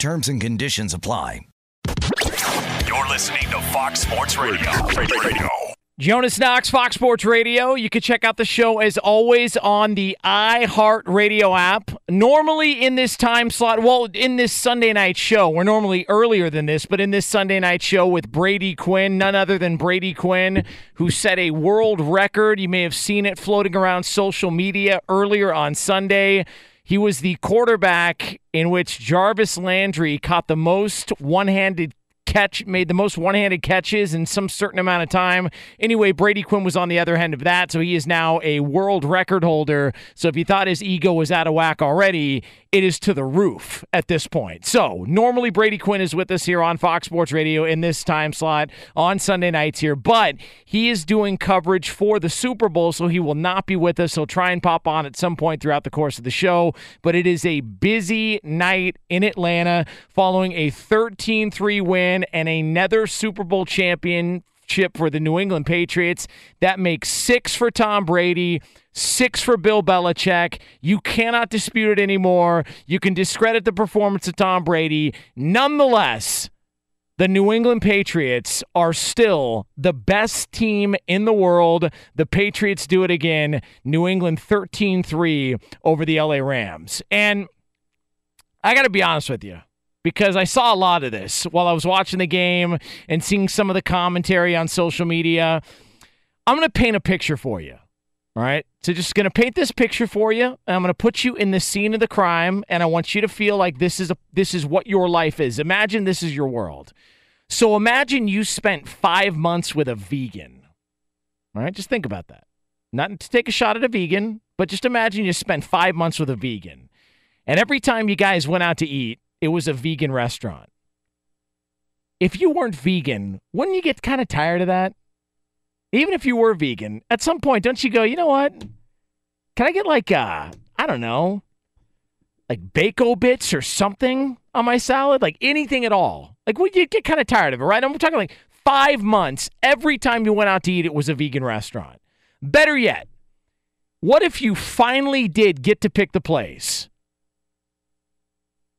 Terms and conditions apply. You're listening to Fox Sports Radio. Radio. Jonas Knox, Fox Sports Radio. You can check out the show as always on the iHeartRadio app. Normally in this time slot, well, in this Sunday night show, we're normally earlier than this, but in this Sunday night show with Brady Quinn, none other than Brady Quinn, who set a world record. You may have seen it floating around social media earlier on Sunday. He was the quarterback in which Jarvis Landry caught the most one handed catch, made the most one handed catches in some certain amount of time. Anyway, Brady Quinn was on the other end of that, so he is now a world record holder. So if you thought his ego was out of whack already, it is to the roof at this point. So normally Brady Quinn is with us here on Fox Sports Radio in this time slot on Sunday nights here, but he is doing coverage for the Super Bowl, so he will not be with us. He'll try and pop on at some point throughout the course of the show, but it is a busy night in Atlanta following a 13 3 win and another Super Bowl championship for the New England Patriots. That makes six for Tom Brady, six for Bill Belichick. You cannot dispute it anymore. You can discredit the performance of Tom Brady. Nonetheless, the New England Patriots are still the best team in the world. The Patriots do it again. New England 13 3 over the LA Rams. And I got to be honest with you because I saw a lot of this while I was watching the game and seeing some of the commentary on social media. I'm going to paint a picture for you. All right. So just going to paint this picture for you. I'm going to put you in the scene of the crime and I want you to feel like this is a this is what your life is. Imagine this is your world. So imagine you spent 5 months with a vegan. All right? Just think about that. Not to take a shot at a vegan, but just imagine you spent 5 months with a vegan. And every time you guys went out to eat, it was a vegan restaurant. If you weren't vegan, wouldn't you get kind of tired of that? Even if you were vegan, at some point, don't you go, you know what? Can I get like, uh, I don't know, like bacon bits or something on my salad? Like anything at all. Like, would you get kind of tired of it, right? I'm talking like five months. Every time you went out to eat, it was a vegan restaurant. Better yet, What if you finally did get to pick the plays?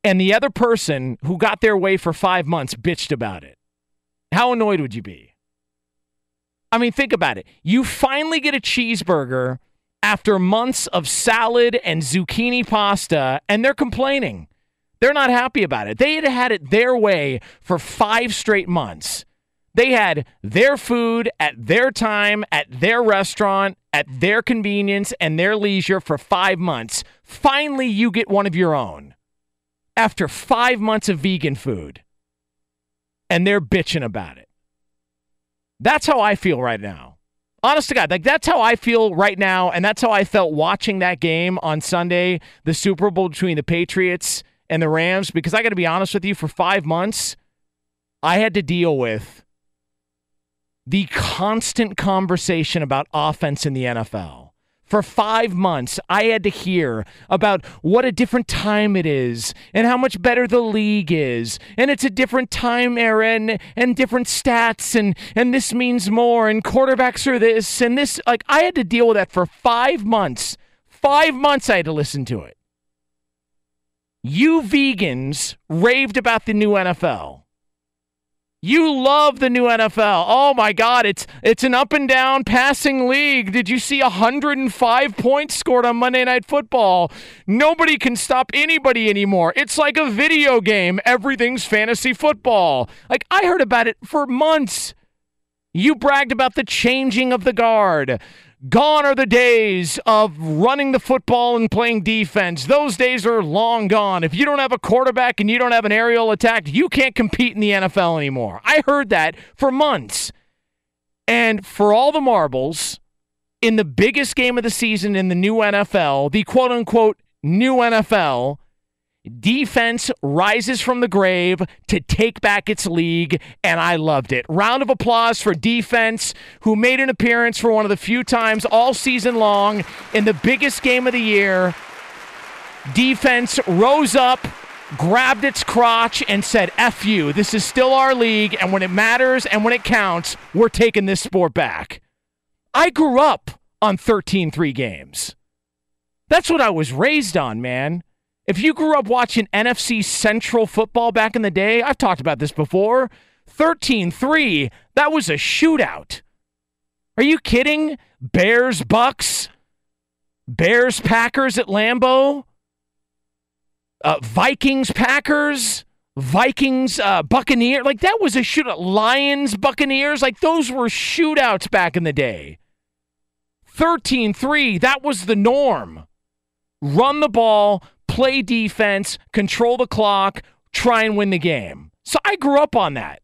And the other person who got their way for five months bitched about it. How annoyed would you be? I mean, think about it. You finally get a cheeseburger after months of salad and zucchini pasta, and they're complaining. They're not happy about it. They had had it their way for five straight months. They had their food at their time, at their restaurant, at their convenience, and their leisure for five months. Finally, you get one of your own after five months of vegan food, and they're bitching about it. That's how I feel right now. Honest to God, like that's how I feel right now, and that's how I felt watching that game on Sunday, the Super Bowl between the Patriots and the Rams. Because I got to be honest with you, for five months, I had to deal with the constant conversation about offense in the NFL. For five months, I had to hear about what a different time it is and how much better the league is. And it's a different time era and, and different stats, and, and this means more, and quarterbacks are this, and this. Like, I had to deal with that for five months. Five months I had to listen to it. You vegans raved about the new NFL. You love the new NFL. Oh my God, it's it's an up and down passing league. Did you see 105 points scored on Monday Night Football? Nobody can stop anybody anymore. It's like a video game. Everything's fantasy football. Like I heard about it for months. You bragged about the changing of the guard. Gone are the days of running the football and playing defense. Those days are long gone. If you don't have a quarterback and you don't have an aerial attack, you can't compete in the NFL anymore. I heard that for months. And for all the marbles, in the biggest game of the season in the new NFL, the quote unquote new NFL, Defense rises from the grave to take back its league, and I loved it. Round of applause for defense, who made an appearance for one of the few times all season long in the biggest game of the year. Defense rose up, grabbed its crotch, and said, F you. This is still our league, and when it matters and when it counts, we're taking this sport back. I grew up on 13 3 games. That's what I was raised on, man. If you grew up watching NFC Central football back in the day, I've talked about this before. 13 3, that was a shootout. Are you kidding? Bears, Bucks, Bears, Packers at Lambeau, uh, Vikings, Packers, Vikings, uh, Buccaneers. Like that was a shootout. Lions, Buccaneers. Like those were shootouts back in the day. 13 3, that was the norm. Run the ball, play defense, control the clock, try and win the game. So I grew up on that.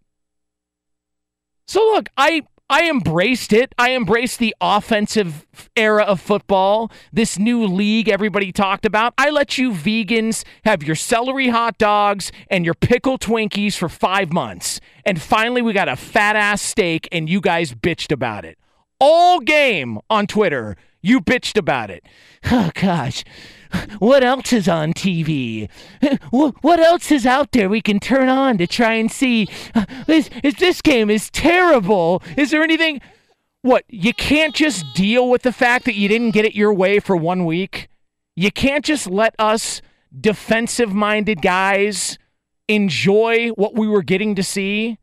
So look, I I embraced it. I embraced the offensive era of football, this new league everybody talked about. I let you vegans have your celery hot dogs and your pickle Twinkies for five months. And finally, we got a fat ass steak, and you guys bitched about it. All game on Twitter, you bitched about it. Oh, gosh. What else is on TV? What else is out there we can turn on to try and see? This, this game is terrible. Is there anything? What? You can't just deal with the fact that you didn't get it your way for one week? You can't just let us defensive minded guys enjoy what we were getting to see?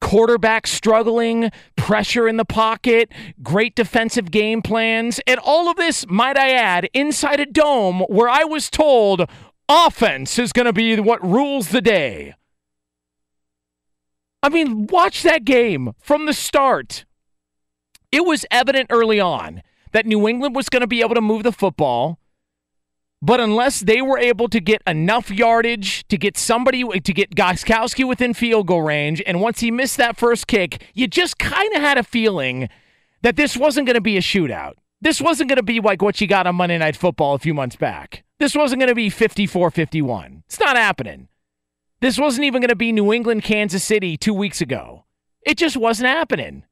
Quarterback struggling, pressure in the pocket, great defensive game plans, and all of this, might I add, inside a dome where I was told offense is going to be what rules the day. I mean, watch that game from the start. It was evident early on that New England was going to be able to move the football but unless they were able to get enough yardage to get somebody to get Gostkowski within field goal range, and once he missed that first kick, you just kind of had a feeling that this wasn't going to be a shootout. This wasn't going to be like what you got on Monday Night Football a few months back. This wasn't going to be 54 51. It's not happening. This wasn't even going to be New England, Kansas City two weeks ago. It just wasn't happening.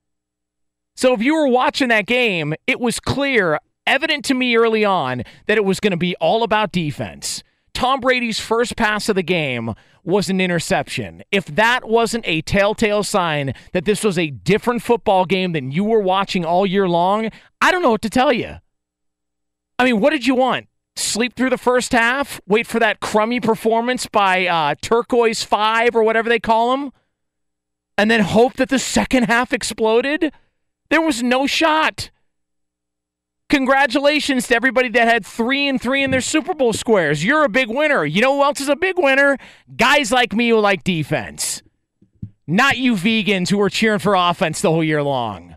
So if you were watching that game, it was clear evident to me early on that it was going to be all about defense. Tom Brady's first pass of the game was an interception. If that wasn't a telltale sign that this was a different football game than you were watching all year long, I don't know what to tell you. I mean, what did you want? Sleep through the first half? Wait for that crummy performance by uh, Turquoise 5 or whatever they call them? And then hope that the second half exploded? There was no shot. Congratulations to everybody that had three and three in their Super Bowl squares. You're a big winner. You know who else is a big winner? Guys like me who like defense. Not you vegans who are cheering for offense the whole year long.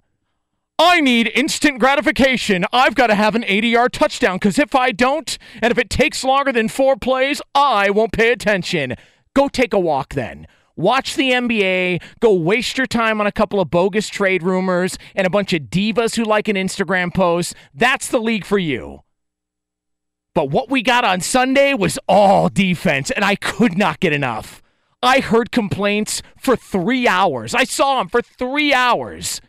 I need instant gratification. I've got to have an 80 yard touchdown because if I don't, and if it takes longer than four plays, I won't pay attention. Go take a walk then. Watch the NBA, go waste your time on a couple of bogus trade rumors and a bunch of divas who like an Instagram post. That's the league for you. But what we got on Sunday was all defense, and I could not get enough. I heard complaints for three hours. I saw them for three hours.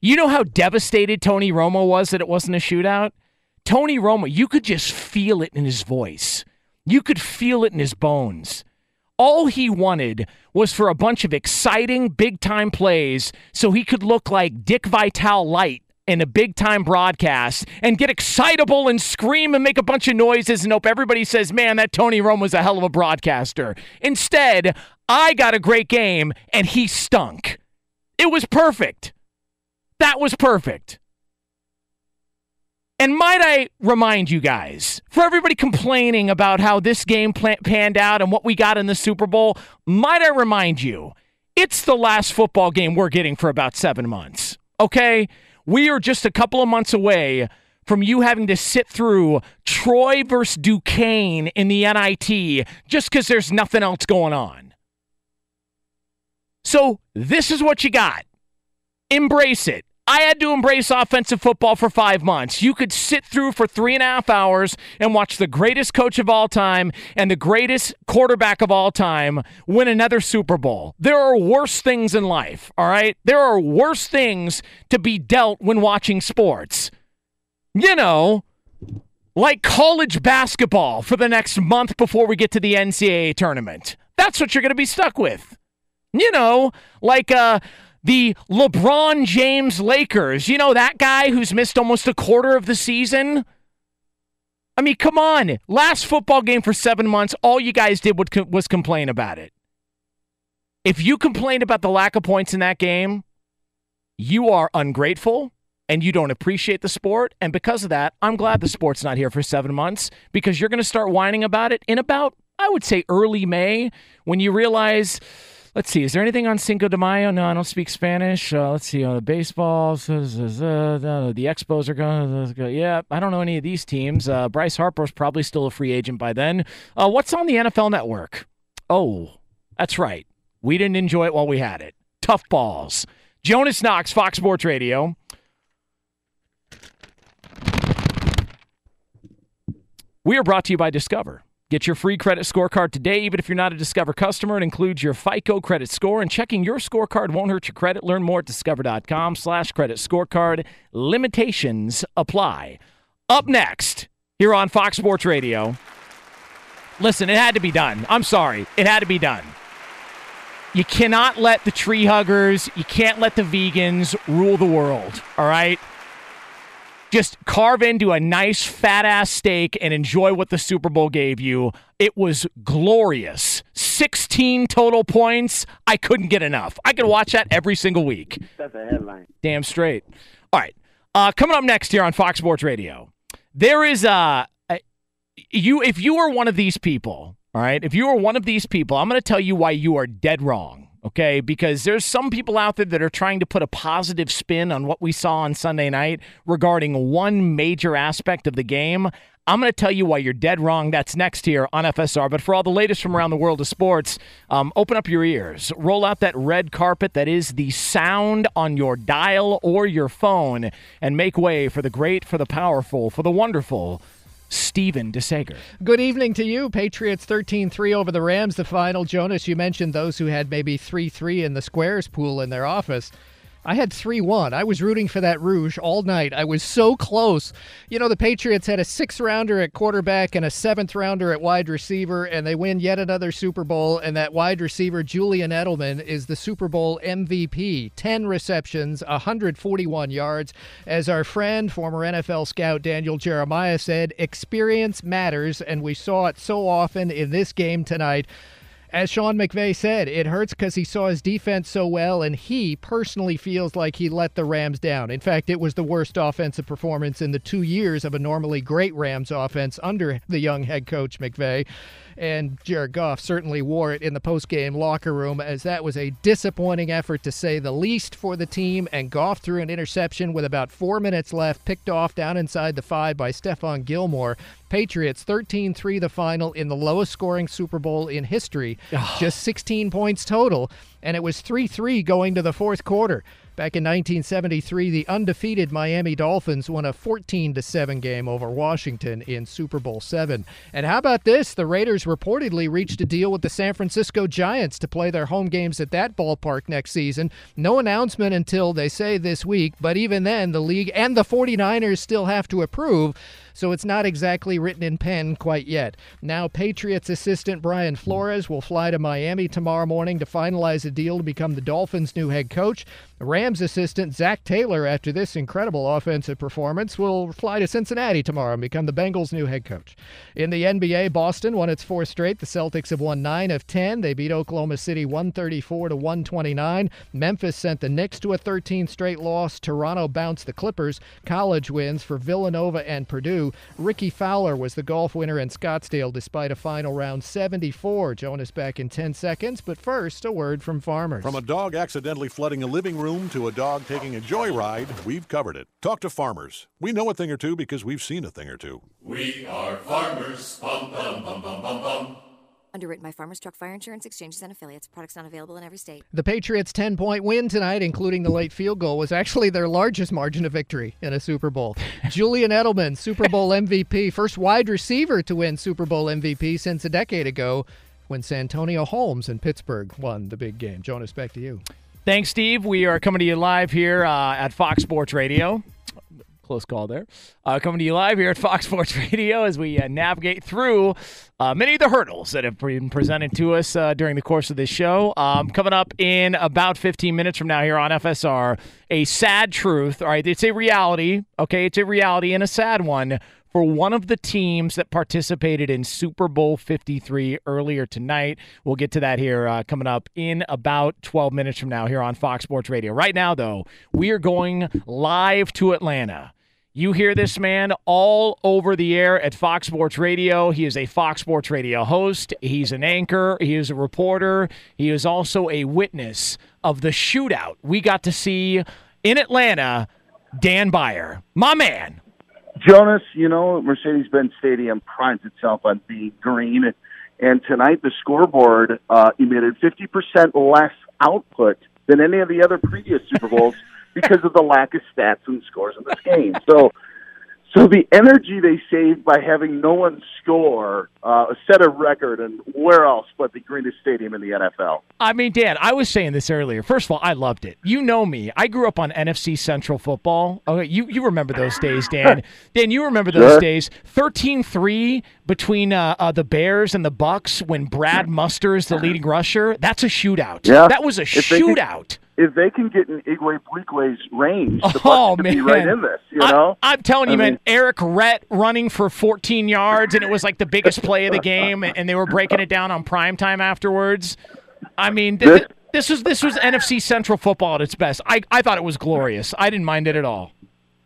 You know how devastated Tony Romo was that it wasn't a shootout? Tony Romo, you could just feel it in his voice. You could feel it in his bones. All he wanted was for a bunch of exciting big time plays so he could look like Dick Vitale light in a big time broadcast and get excitable and scream and make a bunch of noises and hope everybody says, man, that Tony Romo was a hell of a broadcaster. Instead, I got a great game and he stunk. It was perfect. That was perfect. And might I remind you guys, for everybody complaining about how this game panned out and what we got in the Super Bowl, might I remind you, it's the last football game we're getting for about seven months. Okay? We are just a couple of months away from you having to sit through Troy versus Duquesne in the NIT just because there's nothing else going on. So, this is what you got. Embrace it. I had to embrace offensive football for five months. You could sit through for three and a half hours and watch the greatest coach of all time and the greatest quarterback of all time win another Super Bowl. There are worse things in life, all right? There are worse things to be dealt when watching sports. You know, like college basketball for the next month before we get to the NCAA tournament. That's what you're going to be stuck with. You know, like, uh, the LeBron James Lakers. You know, that guy who's missed almost a quarter of the season? I mean, come on. Last football game for seven months, all you guys did was complain about it. If you complained about the lack of points in that game, you are ungrateful and you don't appreciate the sport. And because of that, I'm glad the sport's not here for seven months because you're going to start whining about it in about, I would say, early May when you realize Let's see. Is there anything on Cinco de Mayo? No, I don't speak Spanish. Uh, let's see. Uh, the baseball. The Expos are going. Yeah, I don't know any of these teams. Uh, Bryce Harper's probably still a free agent by then. Uh, what's on the NFL Network? Oh, that's right. We didn't enjoy it while we had it. Tough balls. Jonas Knox, Fox Sports Radio. We are brought to you by Discover. Get your free credit scorecard today, even if you're not a Discover customer. It includes your FICO credit score, and checking your scorecard won't hurt your credit. Learn more at discover.com slash credit scorecard. Limitations apply. Up next, here on Fox Sports Radio. Listen, it had to be done. I'm sorry. It had to be done. You cannot let the tree huggers, you can't let the vegans rule the world, all right? Just carve into a nice fat ass steak and enjoy what the Super Bowl gave you. It was glorious. 16 total points. I couldn't get enough. I could watch that every single week. That's a headline. Damn straight. All right. Uh, coming up next here on Fox Sports Radio, there is uh, a you if you are one of these people, all right, if you are one of these people, I'm going to tell you why you are dead wrong okay? Because there's some people out there that are trying to put a positive spin on what we saw on Sunday night regarding one major aspect of the game. I'm going to tell you why you're dead wrong. That's next here on FSR. But for all the latest from around the world of sports, um, open up your ears. Roll out that red carpet that is the sound on your dial or your phone and make way for the great, for the powerful, for the wonderful. Stephen DeSager. Good evening to you. Patriots 13 3 over the Rams, the final. Jonas, you mentioned those who had maybe 3 3 in the squares pool in their office. I had 3 1. I was rooting for that Rouge all night. I was so close. You know, the Patriots had a sixth rounder at quarterback and a seventh rounder at wide receiver, and they win yet another Super Bowl. And that wide receiver, Julian Edelman, is the Super Bowl MVP. 10 receptions, 141 yards. As our friend, former NFL scout Daniel Jeremiah said, experience matters, and we saw it so often in this game tonight as Sean McVay said, it hurts because he saw his defense so well, and he personally feels like he let the Rams down. In fact, it was the worst offensive performance in the two years of a normally great Rams offense under the young head coach McVay. And Jared Goff certainly wore it in the postgame locker room as that was a disappointing effort to say the least for the team. And Goff threw an interception with about four minutes left, picked off down inside the five by Stephon Gilmore. Patriots 13 3 the final in the lowest scoring Super Bowl in history, just 16 points total. And it was 3 3 going to the fourth quarter. Back in 1973, the undefeated Miami Dolphins won a 14 7 game over Washington in Super Bowl 7. And how about this? The Raiders reportedly reached a deal with the San Francisco Giants to play their home games at that ballpark next season. No announcement until they say this week, but even then, the league and the 49ers still have to approve so it's not exactly written in pen quite yet. Now, Patriots assistant Brian Flores will fly to Miami tomorrow morning to finalize a deal to become the Dolphins' new head coach. Rams assistant Zac Taylor, after this incredible offensive performance, will fly to Cincinnati tomorrow and become the Bengals' new head coach. In the NBA, Boston won its fourth straight. The Celtics have won nine of ten. They beat Oklahoma City 134 to 129. Memphis sent the Knicks to a 13 straight loss. Toronto bounced the Clippers. College wins for Villanova and Purdue. Rickie Fowler was the golf winner in Scottsdale despite a final round 74. Jonas back in 10 seconds, but first, a word from farmers. From a dog accidentally flooding a living room to a dog taking a joyride, we've covered it. Talk to farmers. We know a thing or two because we've seen a thing or two. We are farmers. Bum, bum, bum, bum, bum, bum. Underwritten by Farmers Truck Fire Insurance Exchanges and Affiliates. Products not available in every state. The Patriots' 10 point win tonight, including the late field goal, was actually their largest margin of victory in a Super Bowl. Julian Edelman, Super Bowl MVP, first wide receiver to win Super Bowl MVP since a decade ago when Santonio Holmes in Pittsburgh won the big game. Jonas, back to you. Thanks, Steve. We are coming to you live here uh, at Fox Sports Radio. Close call there. Uh, coming to you live here at Fox Sports Radio as we uh, navigate through uh, many of the hurdles that have been presented to us uh, during the course of this show. Um, coming up in about 15 minutes from now here on FSR, a sad truth. All right, it's a reality. Okay, it's a reality and a sad one for one of the teams that participated in Super Bowl 53 earlier tonight. We'll get to that here uh, coming up in about 12 minutes from now here on Fox Sports Radio. Right now, though, we are going live to Atlanta. You hear this man all over the air at Fox Sports Radio. He is a Fox Sports Radio host. He's an anchor. He is a reporter. He is also a witness of the shootout we got to see in Atlanta. Dan Beyer, my man. Jonas, you know, Mercedes Benz Stadium prides itself on being green. And tonight, the scoreboard uh, emitted 50% less output than any of the other previous Super Bowls because of the lack of stats and scores in this game. So, so the energy they saved by having no one score uh, set a record, and where else but the greenest stadium in the NFL? I mean, Dan, I was saying this earlier. First of all, I loved it. You know me. I grew up on NFC Central football. Okay, you, you remember those days, Dan. Dan, you remember those sure. days. 13-3 between uh, uh, the Bears and the Bucks when Brad Muster is the leading rusher. That's a shootout. Yeah. That was a if shootout if they can get in Igwe Buikwe's range, the oh, man. be right in this. You know, I, am telling you, I man. Errict Rhett running for 14 yards, and it was like the biggest play of the game, and they were breaking it down on prime time afterwards. I mean, th- this, this was this was NFC Central football at its best. I I thought it was glorious. I didn't mind it at all.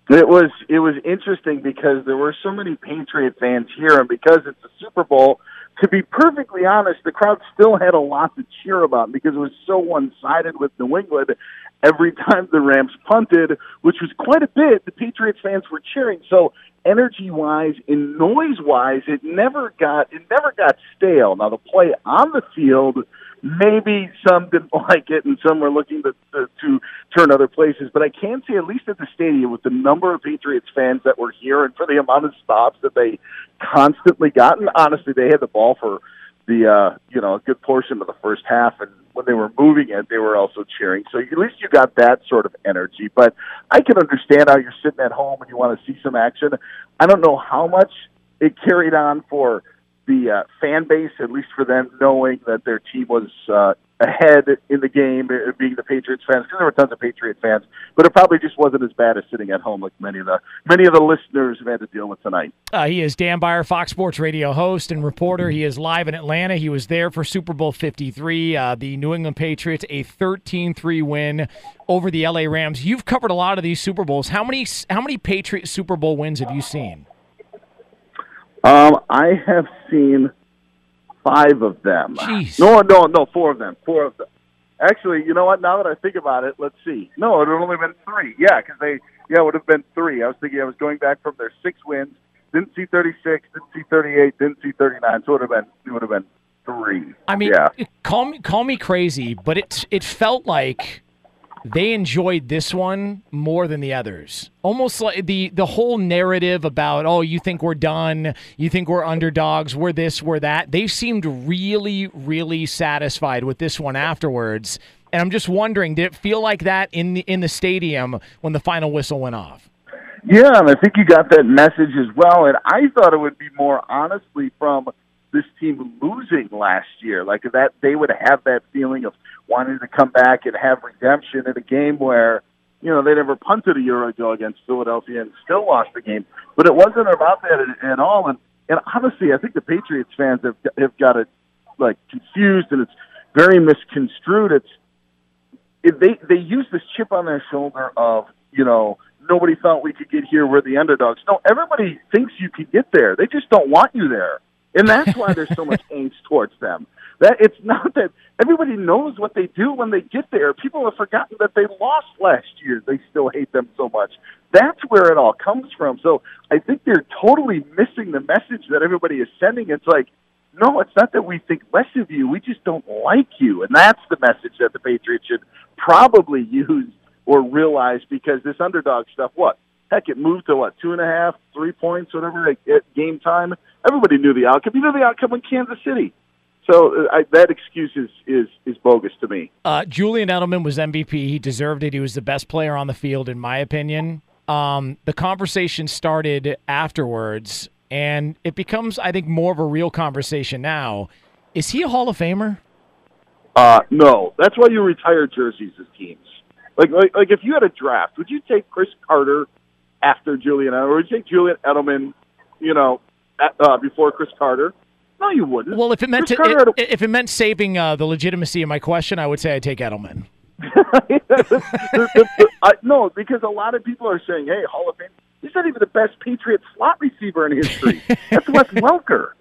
It was it was interesting because there were so many Patriot fans here, and because it's a Super Bowl to be perfectly honest, the crowd still had a lot to cheer about because it was so one sided with New England. Every time the Rams punted, which was quite a bit, the Patriots fans were cheering. So energy wise and noise wise, it never got it never got stale. Now the play on the field maybe some didn't like it and some were looking to, to, to turn other places. But I can say, at least at the stadium, with the number of Patriots fans that were here and for the amount of stops that they constantly got, and honestly, they had the ball for the uh, you know a good portion of the first half, and when they were moving it, they were also cheering. So at least you got that sort of energy. But I can understand how you're sitting at home and you want to see some action. I don't know how much it carried on for the uh, fan base, at least for them knowing that their team was uh, ahead in the game, uh, being the Patriots fans, because there were tons of Patriot fans. But it probably just wasn't as bad as sitting at home like many of the many of the listeners have had to deal with tonight. Uh, he is Dan Beyer, Fox Sports Radio host and reporter. He is live in Atlanta. He was there for Super Bowl 53. Uh, the New England Patriots a 13-3 win over the LA Rams. You've covered a lot of these Super Bowls. How many how many Patriot Super Bowl wins have you seen? Um, I have seen five of them. Jeez. No, no, no, four of them. Four of them. Actually, you know what? Now that I think about it, let's see. No, it would have only been three. Yeah, because they, yeah, it would have been three. I was thinking I was going back from their six wins. Didn't see 36, didn't see 38, didn't see 39. So it would have been, it would have been three. I mean, yeah. call me call me crazy, but it it felt like they enjoyed this one more than the others. Almost like the the whole narrative about oh you think we're done, you think we're underdogs, we're this, we're that. They seemed really really satisfied with this one afterwards. And I'm just wondering, did it feel like that in the in the stadium when the final whistle went off? Yeah, and I think you got that message as well. And I thought it would be more honestly from this team losing last year, like that they would have that feeling of wanting to come back and have redemption in a game where you know they never punted a year ago against Philadelphia and still lost the game. But it wasn't about that at, at all. And and honestly, I think the Patriots fans have have got it like confused and it's very misconstrued. It's it, they they use this chip on their shoulder of you know nobody thought we could get here. We're the underdogs. No, everybody thinks you could get there. They just don't want you there, and that's why there's so much angst towards them. That it's not that everybody knows what they do when they get there. People have forgotten that they lost last year. They still hate them so much. That's where it all comes from. So I think they're totally missing the message that everybody is sending. It's like, no, it's not that we think less of you. We just don't like you, and that's the message that the Patriots should probably use or realize because this underdog stuff. What? Heck, it moved to what two and a half, three points, whatever at game time. Everybody knew the outcome. You knew the outcome in Kansas City. So uh, I, that excuse is, is is bogus to me. Uh, Julian Edelman was MVP. He deserved it. He was the best player on the field, in my opinion. Um, the conversation started afterwards, and it becomes, I think, more of a real conversation now. Is he a Hall of Famer? Uh, no. That's why you retire jerseys as teams. Like, like, like if you had a draft, would you take Cris Carter after Julian Edelman, or would you take Julian Edelman, you know, at, uh, before Cris Carter? No, you wouldn't. Well, if it meant to, it, if it meant saving uh, the legitimacy of my question, I would say I'd take Edelman. I, no, because a lot of people are saying, "Hey, Hall of Fame." He's not even the best Patriot slot receiver in history. That's Wes Welker.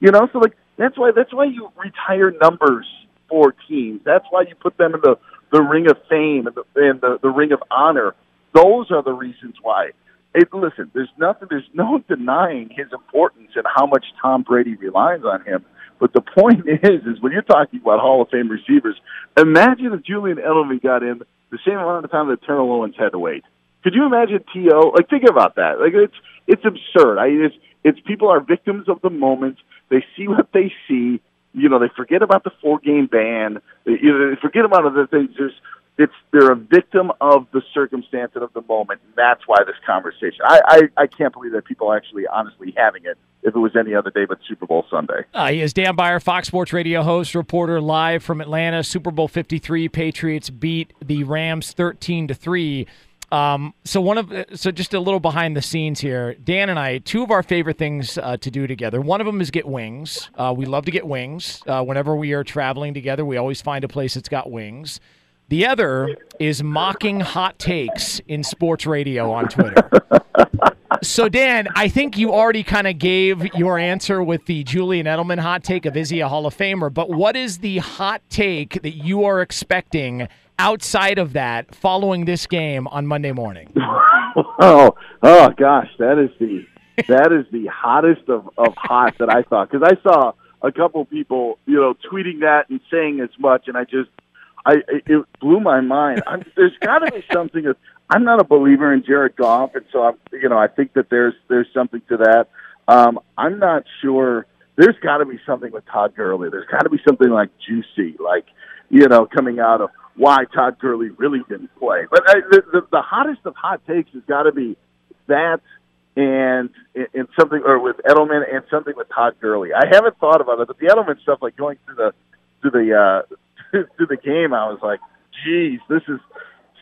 You know, so like that's why that's why you retire numbers for teams. That's why you put them in the the ring of fame and the and the, the ring of honor. Those are the reasons why. It, listen, there's nothing, there's no denying his importance and how much Tom Brady relies on him. But the point is, is when you're talking about Hall of Fame receivers, imagine if Julian Edelman got in the same amount of time that Terrell Owens had to wait. Could you imagine T.O.? Like, think about that. Like, it's it's absurd. I it's it's people are victims of the moment. They see what they see. You know, they forget about the four game ban. They, you know, they forget about other things. There's it's they're a victim of the circumstance and of the moment. And that's why this conversation. I, I I can't believe that people are actually honestly having it. If it was any other day but Super Bowl Sunday. Uh, he is Dan Beyer, Fox Sports Radio host, reporter live from Atlanta. Super Bowl 53, Patriots beat the Rams 13 to 3. Um, so one of so just a little behind the scenes here. Dan and I, two of our favorite things uh, to do together. One of them is get wings. Uh, we love to get wings. Uh, whenever we are traveling together, we always find a place that's got wings. The other is mocking hot takes in sports radio on Twitter. so, Dan, I think you already kind of gave your answer with the Julian Edelman hot take of is he a Hall of Famer? But what is the hot take that you are expecting outside of that following this game on Monday morning? oh, oh gosh, that is the that is the hottest of, of hot that I thought because I saw a couple people, you know, tweeting that and saying as much, and I just, I it blew my mind. I'm, there's got to be something. That, I'm not a believer in Jared Goff, and so I'm, you know, I think that there's there's something to that. Um, I'm not sure there's got to be something with Todd Gurley. There's got to be something like juicy, like you know, coming out of why Todd Gurley really didn't play. But uh, the, the the hottest of hot takes has got to be that and and something or with Edelman and something with Todd Gurley. I haven't thought about it, but the Edelman stuff, like going through the through the uh, through the game, I was like, geez, this is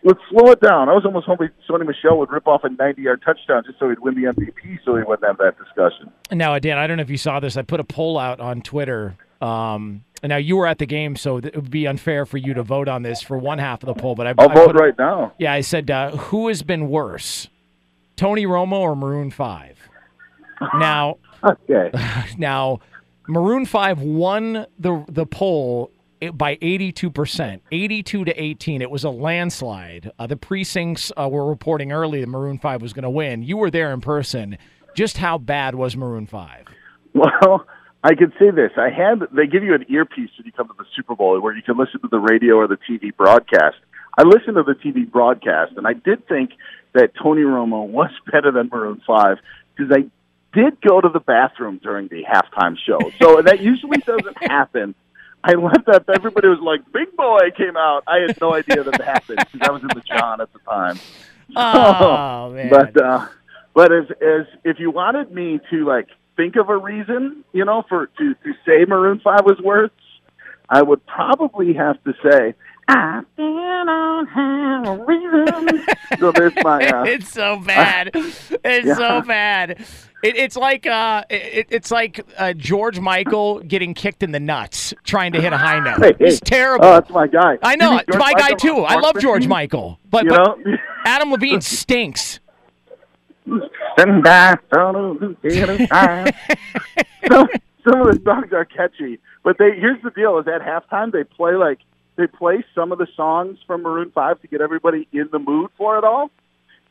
let's slow it down. I was almost hoping Sony Michel would rip off a 90 yard touchdown just so he'd win the MVP so he wouldn't have that discussion. Now, Dan, I don't know if you saw this. I put a poll out on Twitter. Um, now you were at the game, so it would be unfair for you to vote on this for one half of the poll. But I, I'll I vote put, right now. Yeah, I said uh, who has been worse, Tony Romo or Maroon Five? Now, okay. Now, Maroon Five won the the poll by 82%, 82 to 18. It was a landslide. Uh, the precincts uh, were reporting early that Maroon 5 was going to win. You were there in person. Just how bad was Maroon 5? Well, I could say this. I had they give you an earpiece when you come to the Super Bowl where you can listen to the radio or the TV broadcast. I listened to the TV broadcast and I did think that Tony Romo was better than Maroon 5 because I did go to the bathroom during the halftime show. So that usually doesn't happen I left that. Everybody was like, "Big Boi" came out. I had no idea that happened because I was in the John at the time. Oh man! But uh, but as as if you wanted me to like think of a reason, you know, for to to say Maroon Five was worse, I would probably have to say I don't have a reason. so there's my. Uh, it's so bad. It's Yeah. so bad. It, it's like uh, it, it's like uh, George Michael getting kicked in the nuts trying to hit a high note. Hey, hey. It's terrible. Oh, that's my guy. I know it's George my guy too. I love George Michael, but, You but know? Adam Levine stinks. And I don't know who did it. I- some, some of the songs are catchy, but they here's the deal: is at halftime they play like they play some of the songs from Maroon Five to get everybody in the mood for it all.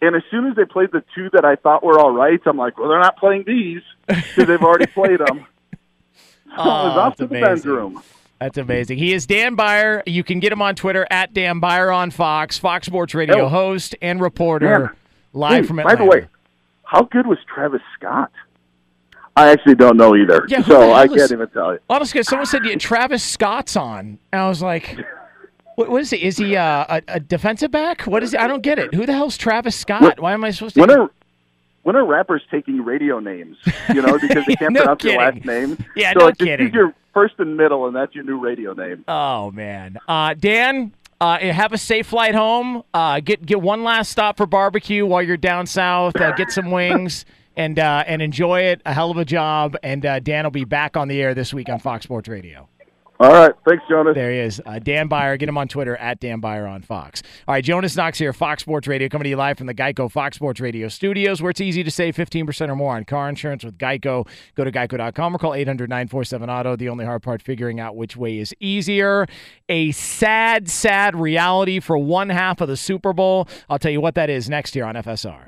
And as soon as they played the two that I thought were all right, I'm like, well, they're not playing these because they've already played them. So Oh, off that's to the amazing. men's room. That's amazing. He is Dan Beyer. You can get him on Twitter at Dan Beyer on Fox, Fox Sports Radio host and reporter, Man. live Hey, from Atlanta. by the way, how good was Travis Scott? I actually don't know either, Yeah, so I is- can't even tell you. Honestly, someone said yeah, Travis Scott's on, and I was like, "What, what is he? Is he uh, a, a defensive back? What is he? I don't get it. Who the hell's Travis Scott? What- Why am I supposed to?" When are when are rappers taking radio names? You know, because they can't No pronounce your last kidding. name. Yeah, so no like, just kidding. use your first and middle, and that's your new radio name. Oh man, uh, Dan, uh, have a safe flight home. Uh, get get one last stop for barbecue while you're down south. Uh, get some wings and uh, and enjoy it. A hell of a job. And uh, Dan will be back on the air this week on Fox Sports Radio. All right, thanks, Jonas. There he is, uh, Dan Beyer. Get him on Twitter at Dan Beyer on Fox. All right, Jonas Knox here, Fox Sports Radio, coming to you live from the Geico Fox Sports Radio studios, where it's easy to save 15% or more on car insurance with Geico. Go to geico.com or call 800 947 Auto. The only hard part, figuring out which way is easier. A sad, sad reality for one half of the Super Bowl. I'll tell you what that is next year on FSR.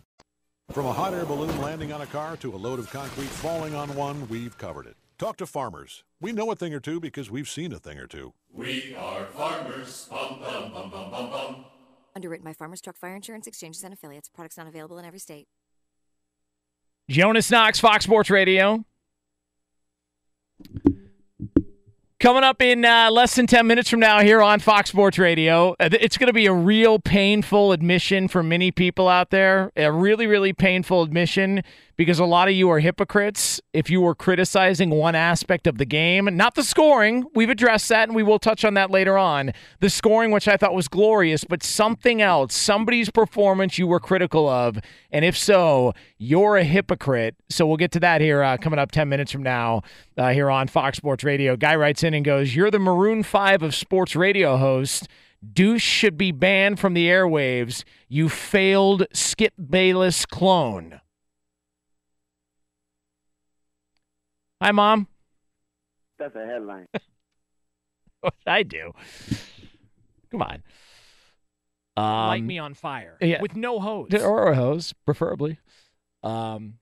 From a hot air balloon landing on a car to a load of concrete falling on one, we've covered it. Talk to farmers. We know a thing or two because we've seen a thing or two. We are farmers. Bum, bum, bum, bum, bum, bum. Underwritten by Farmers Truck Fire Insurance Exchanges and Affiliates. Products not available in every state. Jonas Knox, Fox Sports Radio. Coming up in uh, less than 10 minutes from now here on Fox Sports Radio, uh, it's going to be a real painful admission for many people out there. A really, really painful admission because a lot of you are hypocrites if you were criticizing one aspect of the game, not the scoring. We've addressed that and we will touch on that later on. The scoring, which I thought was glorious, but something else, somebody's performance you were critical of. And if so, you're a hypocrite. So we'll get to that here uh, coming up 10 minutes from now uh, here on Fox Sports Radio. Guy writes in and goes, You're the Maroon 5 of sports radio hosts. Douche should be banned from the airwaves. You failed Skip Bayless clone. Hi, Mom. That's a headline. what I do? Come on. Um, Light me on fire yeah. with no hose. Or a hose, preferably. Um,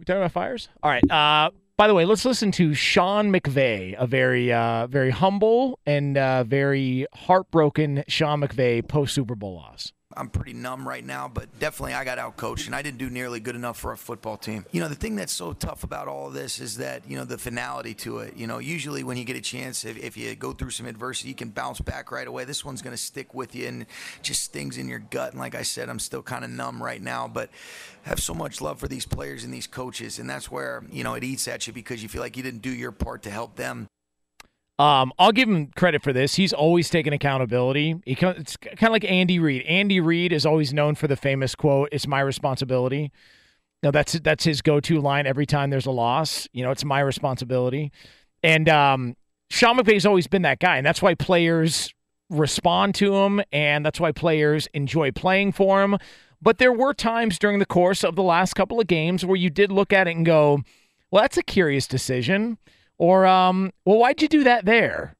we talking about fires? All right. Uh, by the way, let's listen to Sean McVay, a very, uh, very humble and uh, very heartbroken Sean McVay post Super Bowl loss. I'm pretty numb right now, but definitely I got out coached and I didn't do nearly good enough for a football team. You know, the thing that's so tough about all this is that, you know, the finality to it. You know, usually when you get a chance, if, if you go through some adversity, you can bounce back right away. This one's going to stick with you and just stings in your gut. And like I said, I'm still kind of numb right now, but have so much love for these players and these coaches. And that's where, you know, it eats at you because you feel like you didn't do your part to help them. Um, I'll give him credit for this. He's always taken accountability. He, it's kind of like Andy Reid. Andy Reid is always known for the famous quote, "It's my responsibility." Now that's that's his go-to line every time there's a loss. You know, it's my responsibility. And um, Sean McVay's always been that guy, and that's why players respond to him, and that's why players enjoy playing for him. But there were times during the course of the last couple of games where you did look at it and go, "Well, that's a curious decision." Or, um, well, why'd you do that there?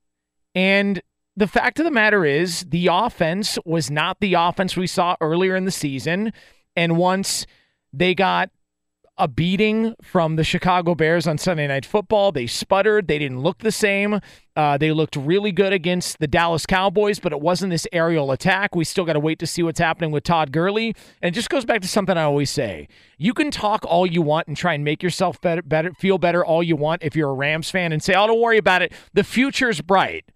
And the fact of the matter is, the offense was not the offense we saw earlier in the season. And once they got a beating from the Chicago Bears on Sunday Night Football. They sputtered. They didn't look the same. Uh, they looked really good against the Dallas Cowboys, but it wasn't this aerial attack. We still got to wait to see what's happening with Todd Gurley. And it just goes back to something I always say: you can talk all you want and try and make yourself better, better, feel better all you want if you're a Rams fan, and say, "Oh, don't worry about it. The future's bright."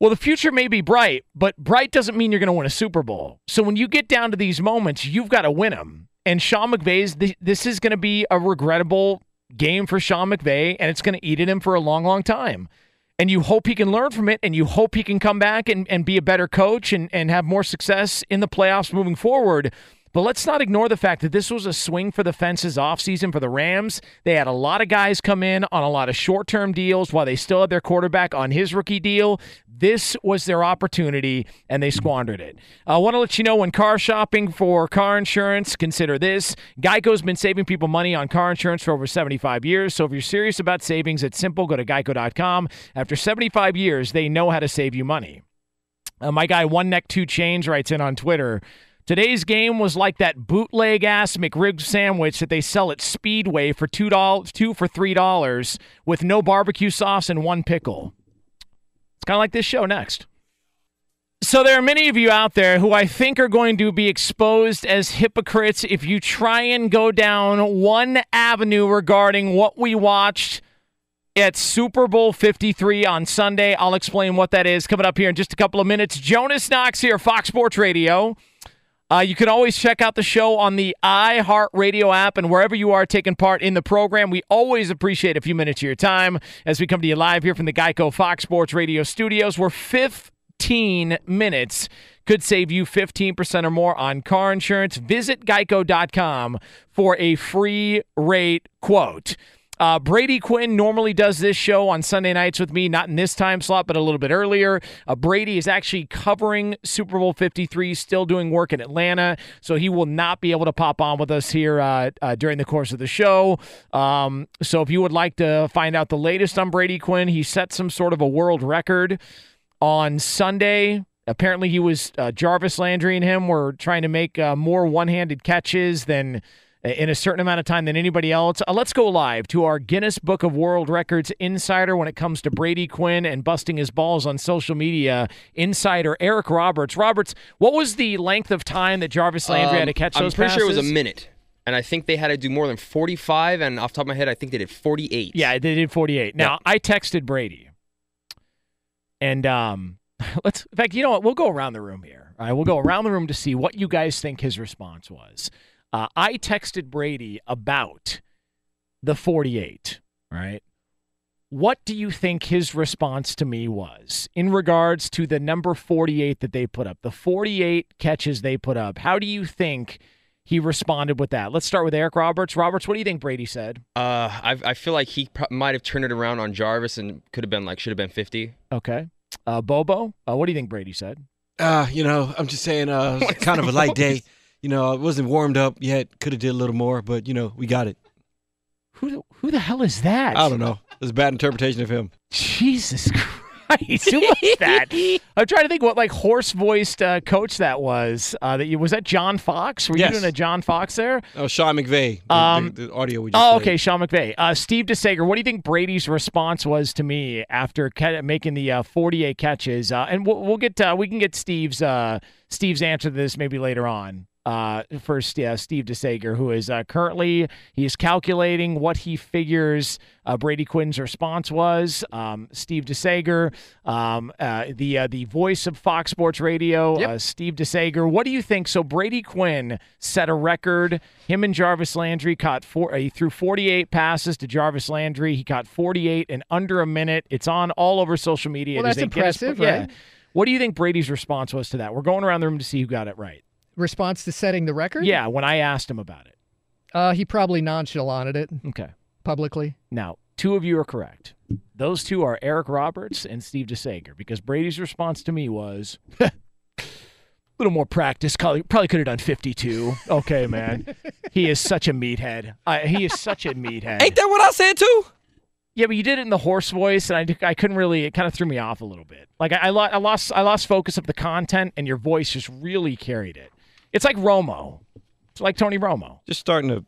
Well, the future may be bright, but bright doesn't mean you're going to win a Super Bowl. So when you get down to these moments, you've got to win them. And Sean McVay's this is going to be a regrettable game for Sean McVay, and it's going to eat at him for a long, long time. And you hope he can learn from it, and you hope he can come back and, and be a better coach and, and have more success in the playoffs moving forward. But let's not ignore the fact that this was a swing for the fences offseason for the Rams. They had a lot of guys come in on a lot of short term deals while they still had their quarterback on his rookie deal. This was their opportunity, and they squandered it. I want to let you know when car shopping for car insurance, consider this. Geico's been saving people money on car insurance for over 75 years. So if you're serious about savings, it's simple. Go to geico.com. After 75 years, they know how to save you money. Uh, my guy, One Neck Two Chains, writes in on Twitter. Today's game was like that bootleg ass McRib sandwich that they sell at Speedway for two dollars, two for three dollars, with no barbecue sauce and one pickle. It's kind of like this show next. So there are many of you out there who I think are going to be exposed as hypocrites if you try and go down one avenue regarding what we watched at Super Bowl 53 on Sunday. I'll explain what that is coming up here in just a couple of minutes. Jonas Knox here, Fox Sports Radio. Uh, you can always check out the show on the iHeartRadio app and wherever you are taking part in the program. We always appreciate a few minutes of your time as we come to you live here from the Geico Fox Sports Radio studios. We're 15 minutes could save you 15% or more on car insurance. Visit geico.com for a free rate quote. Uh, Brady Quinn normally does this show on Sunday nights with me, not in this time slot, but a little bit earlier. Uh, Brady is actually covering Super Bowl 53, still doing work in Atlanta, so he will not be able to pop on with us here uh, uh, during the course of the show. Um, so if you would like to find out the latest on Brady Quinn, he set some sort of a world record on Sunday. Apparently, he was uh, Jarvis Landry and him were trying to make uh, more one-handed catches than in a certain amount of time than anybody else. Uh, let's go live to our Guinness Book of World Records insider when it comes to Brady Quinn and busting his balls on social media. Insider Eric Roberts. Roberts, what was the length of time that Jarvis Landry Um, had to catch I'm those pretty sure it was a minute. And I think they had to do more than 45. And off the top of my head, I think they did 48. Yeah, they did 48. Now, I texted Brady. And um let's in fact, you know what? We'll go around the room here. All right, we'll go around the room to see what you guys think his response was. Uh, I texted Brady about the 48, right? What do you think his response to me was in regards to the number 48 that they put up, the 48 catches they put up? How do you think he responded with that? Let's start with Eric Roberts. Roberts, what do you think Brady said? Uh, I, I feel like he pro- might have turned it around on Jarvis and could have been like, should have been 50. Okay. Uh, Bobo, uh, what do you think Brady said? Uh, you know, I'm just saying, uh, it's kind of a light day. You know, it wasn't warmed up yet. Could have did a little more, but you know, we got it. Who the, who the hell is that? I don't know. It's a bad interpretation of him. Jesus Christ, who was that? I'm trying to think what like hoarse voiced uh, coach that was. Uh, that you was that John Fox? Were Yes. you doing a John Fox there? Oh, Sean McVay. The, Um, the, the audio we just Oh, played. okay, Sean McVay. Uh, Steve DeSager, what do you think Brady's response was to me after ca- making the uh, 48 catches? Uh, and we'll, we'll get uh, we can get Steve's uh, Steve's answer to this maybe later on. Uh, first, yeah, Steve DeSager, who is uh, currently he is calculating what he figures uh, Brady Quinn's response was. Um, Steve DeSager, um, uh, the uh, the voice of Fox Sports Radio, uh, Steve DeSager. What do you think? So Brady Quinn set a record. Him and Jarvis Landry caught four. Uh, he threw 48 passes to Jarvis Landry. He caught 48 in under a minute. It's on all over social media. Well, that's Guinness impressive, Book- yeah. What do you think Brady's response was to that? We're going around the room to see who got it right. Response to setting the record? Yeah, when I asked him about it. Uh, he probably nonchalanted it. Okay. Publicly. Now, two of you are correct. Those two are Eric Roberts and Steve DeSager because Brady's response to me was a little more practice. Probably, probably could have done 52. Okay, man. he is such a meathead. I, he is such a meathead. Ain't that what I said too? Yeah, but you did it in the hoarse voice, and I, I couldn't really. It kind of threw me off a little bit. Like I, I, lo- I lost I lost focus of the content, and your voice just really carried it. It's like Romo. It's like Tony Romo. Just starting to.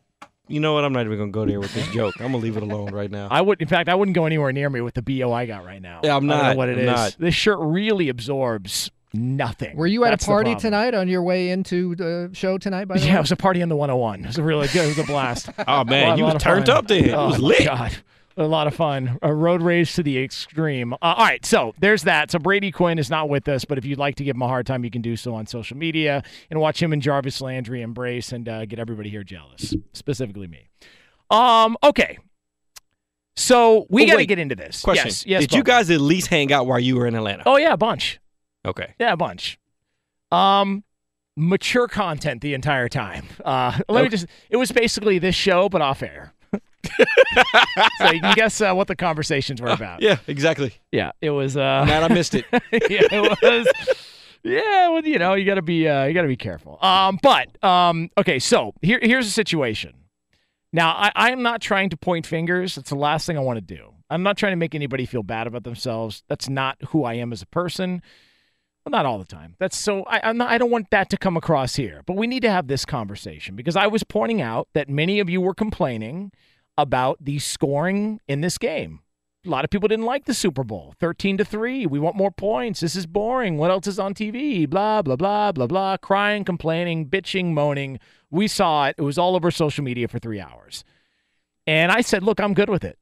You know what? I'm not even gonna go there with this joke. I'm gonna leave it alone right now. I would, in fact, I wouldn't go anywhere near me with the bo I got right now. Yeah, I'm I don't know what it I'm is. not. This shirt really absorbs nothing. Were you at That's a party tonight on your way into the show tonight, by the Yeah, way? it was a party on the 101. It was a really good. It was a blast. Oh, man, you was of fun. turned up then. It Oh, was my lit. God. A lot of fun. A road rage to the extreme. Uh, all right, so there's that. So Brady Quinn is not with us, but if you'd like to give him a hard time, you can do so on social media and watch him and Jarvis Landry embrace and uh, get everybody here jealous, specifically me. Um. Okay. So we Oh, got to get into this. Question: Yes. Yes. Did you guys at least hang out while you were in Atlanta? Oh yeah, a bunch. Okay. Yeah, a bunch. Um, mature content the entire time. Uh, let me just. It was basically this show, but off air. so you can guess uh, what the conversations were about. Yeah, exactly. Yeah, it was. Uh, Man, I missed it. yeah, it was. Yeah, well, you know, you got to be, uh, you got to be careful. Um, but um, okay, so here, here's the situation. Now, I, I am not trying to point fingers. It's the last thing I want to do. I'm not trying to make anybody feel bad about themselves. That's not who I am as a person. Well, not all the time. That's so. I, I'm not, I don't want that to come across here. But we need to have this conversation because I was pointing out that many of you were complaining about the scoring in this game. a lot of people didn't like the Super Bowl. 13 to 3. We want more points. This is boring. What else is on TV? Blah, blah, blah, blah, blah. Crying, complaining, bitching, moaning. We saw it. It was all over social media for three hours. And I said, look, I'm good with it.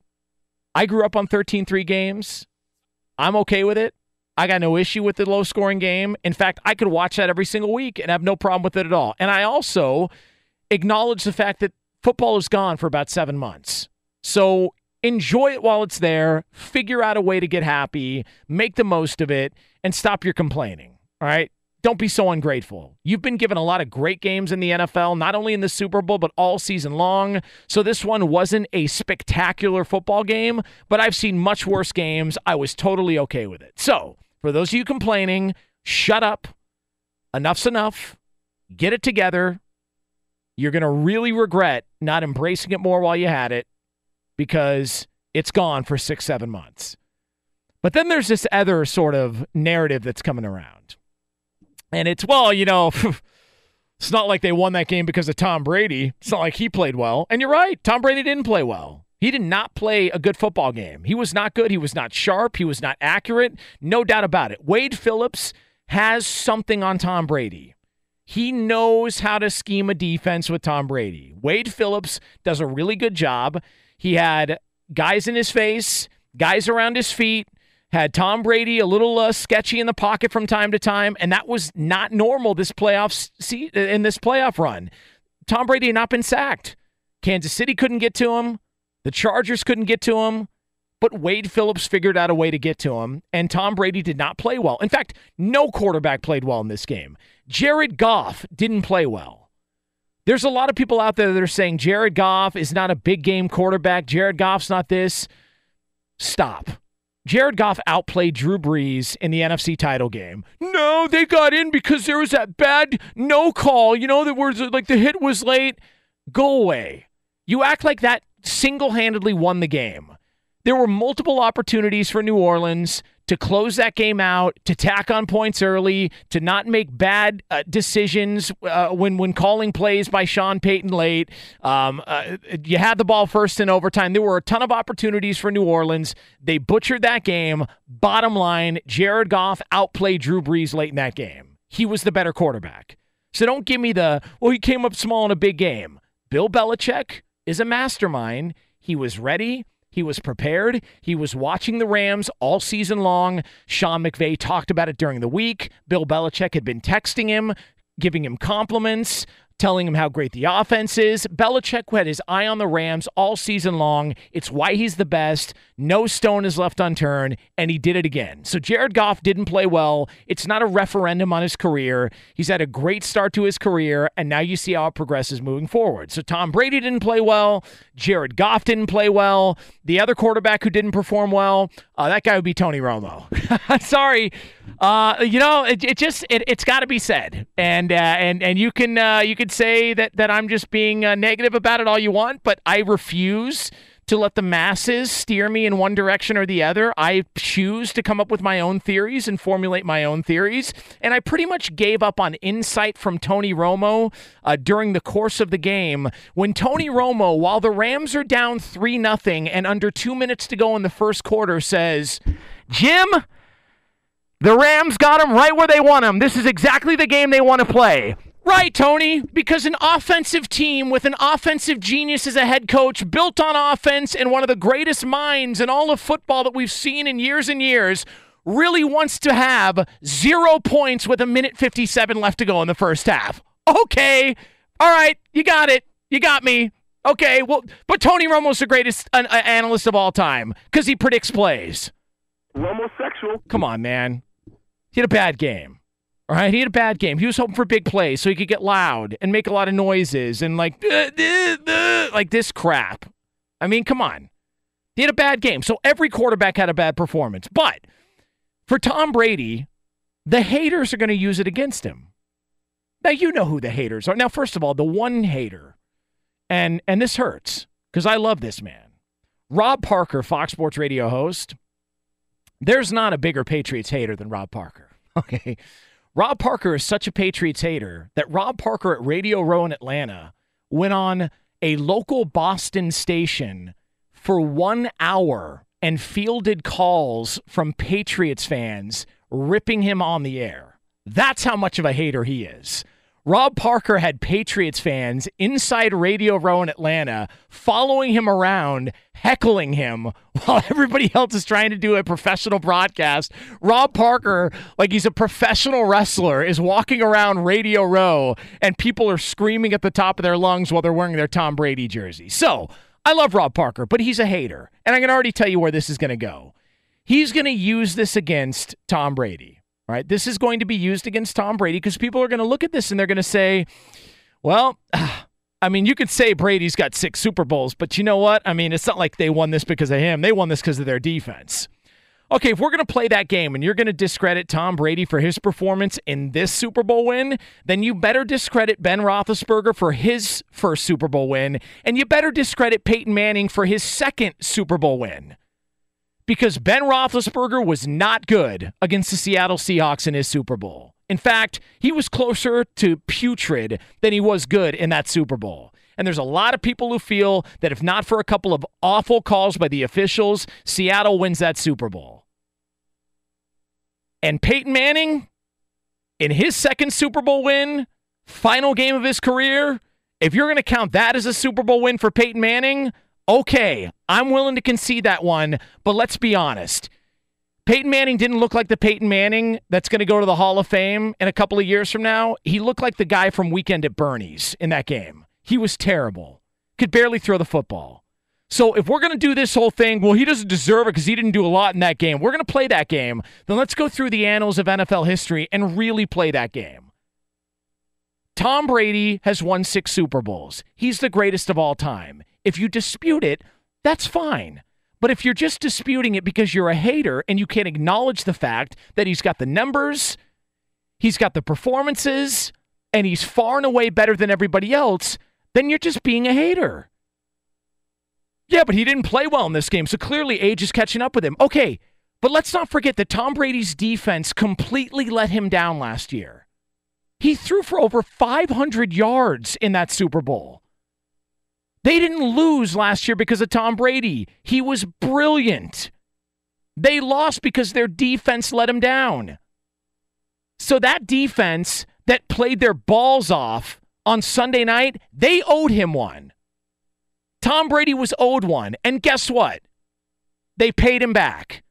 I grew up on 13 3 games. I'm okay with it. I got no issue with the low scoring game. In fact, I could watch that every single week and have no problem with it at all. And I also acknowledge the fact that football is gone for about seven months. So enjoy it while it's there, figure out a way to get happy, make the most of it, and stop your complaining. All right. Don't be so ungrateful. You've been given a lot of great games in the NFL, not only in the Super Bowl, but all season long. So this one wasn't a spectacular football game, but I've seen much worse games. I was totally okay with it. So for those of you complaining, shut up. Enough's enough. Get it together. You're going to really regret not embracing it more while you had it because it's gone for six, seven months. But then there's this other sort of narrative that's coming around. And it's, well, you know, it's not like they won that game because of Tom Brady. It's not like he played well. And you're right, Tom Brady didn't play well. He did not play a good football game. He was not good. He was not sharp. He was not accurate. No doubt about it. Wade Phillips has something on Tom Brady. He knows how to scheme a defense with Tom Brady. Wade Phillips does a really good job. He had guys in his face, guys around his feet, had Tom Brady a little uh, sketchy in the pocket from time to time, and that was not normal this playoff in this playoff run. Tom Brady had not been sacked. Kansas City couldn't get to him. The Chargers couldn't get to him. But Wade Phillips figured out a way to get to him, and Tom Brady did not play well. In fact, no quarterback played well in this game. Jared Goff didn't play well. There's a lot of people out there that are saying Jared Goff is not a big game quarterback. Jared Goff's not this. Stop. Jared Goff outplayed Drew Brees in the NFC title game. No, they got in because there was that bad no call. You know, that was like the hit was late. Go away. You act like that single handedly won the game. There were multiple opportunities for New Orleans to close that game out, to tack on points early, to not make bad uh, decisions uh, when when calling plays by Sean Payton late. Um, uh, you had the ball first in overtime. There were a ton of opportunities for New Orleans. They butchered that game. Bottom line, Jared Goff outplayed Drew Brees late in that game. He was the better quarterback. So don't give me the well. He came up small in a big game. Bill Belichick is a mastermind. He was ready. He was prepared. He was watching the Rams all season long. Sean McVay talked about it during the week. Bill Belichick had been texting him, giving him compliments telling him how great the offense is. Belichick had his eye on the Rams all season long. It's why he's the best. No stone is left unturned, and he did it again. So Jared Goff didn't play well. It's not a referendum on his career. He's had a great start to his career, and now you see how it progresses moving forward. So Tom Brady didn't play well. Jared Goff didn't play well. The other quarterback who didn't perform well, uh, that guy would be Tony Romo. Sorry. Uh, you know, it, it just it, has got to be said, and uh, and and you can uh, you can say that that I'm just being uh, negative about it all you want, but I refuse to let the masses steer me in one direction or the other. I choose to come up with my own theories and formulate my own theories. And I pretty much gave up on insight from Tony Romo uh, during the course of the game when Tony Romo, while the Rams are down 3 nothing and under two minutes to go in the first quarter, says, Jim, the Rams got him right where they want him. This is exactly the game they want to play. Right, Tony, because an offensive team with an offensive genius as a head coach, built on offense and one of the greatest minds in all of football that we've seen in years and years, really wants to have zero points with a minute 57 left to go in the first half. Okay. All right. You got it. You got me. Okay. Well, but Tony Romo's the greatest uh, analyst of all time because he predicts plays. Homosexual. Come on, man. He had a bad game. All right, he had a bad game. He was hoping for big plays so he could get loud and make a lot of noises and like like this crap. I mean, come on. He had a bad game. So every quarterback had a bad performance. But for Tom Brady, the haters are going to use it against him. Now you know who the haters are. Now, first of all, the one hater, and and this hurts because I love this man, Rob Parker, Fox Sports Radio host. There's not a bigger Patriots hater than Rob Parker. Okay. Rob Parker is such a Patriots hater that Rob Parker at Radio Row in Atlanta went on a local Boston station for one hour and fielded calls from Patriots fans ripping him on the air. That's how much of a hater he is. Rob Parker had Patriots fans inside Radio Row in Atlanta following him around, heckling him while everybody else is trying to do a professional broadcast. Rob Parker, like he's a professional wrestler, is walking around Radio Row and people are screaming at the top of their lungs while they're wearing their Tom Brady jersey. So I love Rob Parker, but he's a hater. And I can already tell you where this is going to go. He's going to use this against Tom Brady. Right? This is going to be used against Tom Brady because people are going to look at this and they're going to say, well, I mean, you could say Brady's got six Super Bowls, but you know what? I mean, it's not like they won this because of him. They won this because of their defense. Okay, if we're going to play that game and you're going to discredit Tom Brady for his performance in this Super Bowl win, then you better discredit Ben Roethlisberger for his first Super Bowl win, and you better discredit Peyton Manning for his second Super Bowl win because Ben Roethlisberger was not good against the Seattle Seahawks in his Super Bowl. In fact, he was closer to putrid than he was good in that Super Bowl. And there's a lot of people who feel that if not for a couple of awful calls by the officials, Seattle wins that Super Bowl. And Peyton Manning, in his second Super Bowl win, final game of his career, if you're going to count that as a Super Bowl win for Peyton Manning, okay, I'm willing to concede that one, but let's be honest. Peyton Manning didn't look like the Peyton Manning that's going to go to the Hall of Fame in a couple of years from now. He looked like the guy from Weekend at Bernie's in that game. He was terrible, could barely throw the football. So if we're going to do this whole thing, well, he doesn't deserve it because he didn't do a lot in that game. We're going to play that game. Then let's go through the annals of NFL history and really play that game. Tom Brady has won six Super Bowls. He's the greatest of all time. If you dispute it, that's fine. But if you're just disputing it because you're a hater and you can't acknowledge the fact that he's got the numbers, he's got the performances, and he's far and away better than everybody else, then you're just being a hater. Yeah, but he didn't play well in this game, so clearly age is catching up with him. Okay, but let's not forget that Tom Brady's defense completely let him down last year. He threw for over 500 yards in that Super Bowl. They didn't lose last year because of Tom Brady. He was brilliant. They lost because their defense let them down. So that defense that played their balls off on Sunday night, they owed him one. Tom Brady was owed one. And guess what? They paid him back.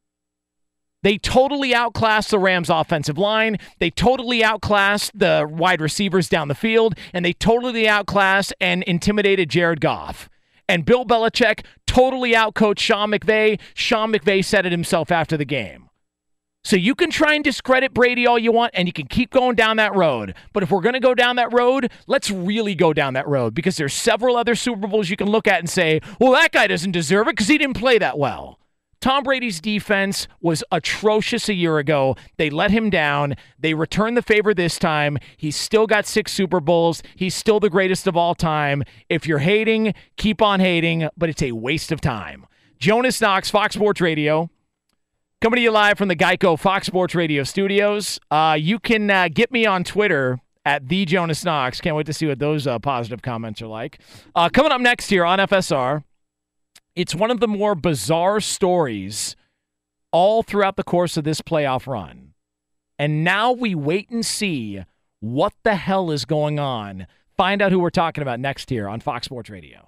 They totally outclassed the Rams' offensive line. They totally outclassed the wide receivers down the field, and they totally outclassed and intimidated Jared Goff. And Bill Belichick totally outcoached Sean McVay. Sean McVay said it himself after the game. So you can try and discredit Brady all you want, and you can keep going down that road. But if we're going to go down that road, let's really go down that road because there's several other Super Bowls you can look at and say, well, that guy doesn't deserve it because he didn't play that well. Tom Brady's defense was atrocious a year ago. They let him down. They returned the favor this time. He's still got six Super Bowls. He's still the greatest of all time. If you're hating, keep on hating, but it's a waste of time. Jonas Knox, Fox Sports Radio. Coming to you live from the Geico Fox Sports Radio studios. Uh, you can uh, get me on Twitter at the Jonas Knox. Can't wait to see what those uh, positive comments are like. Uh, coming up next here on FSR, it's one of the more bizarre stories all throughout the course of this playoff run. And now we wait and see what the hell is going on. Find out who we're talking about next here on Fox Sports Radio.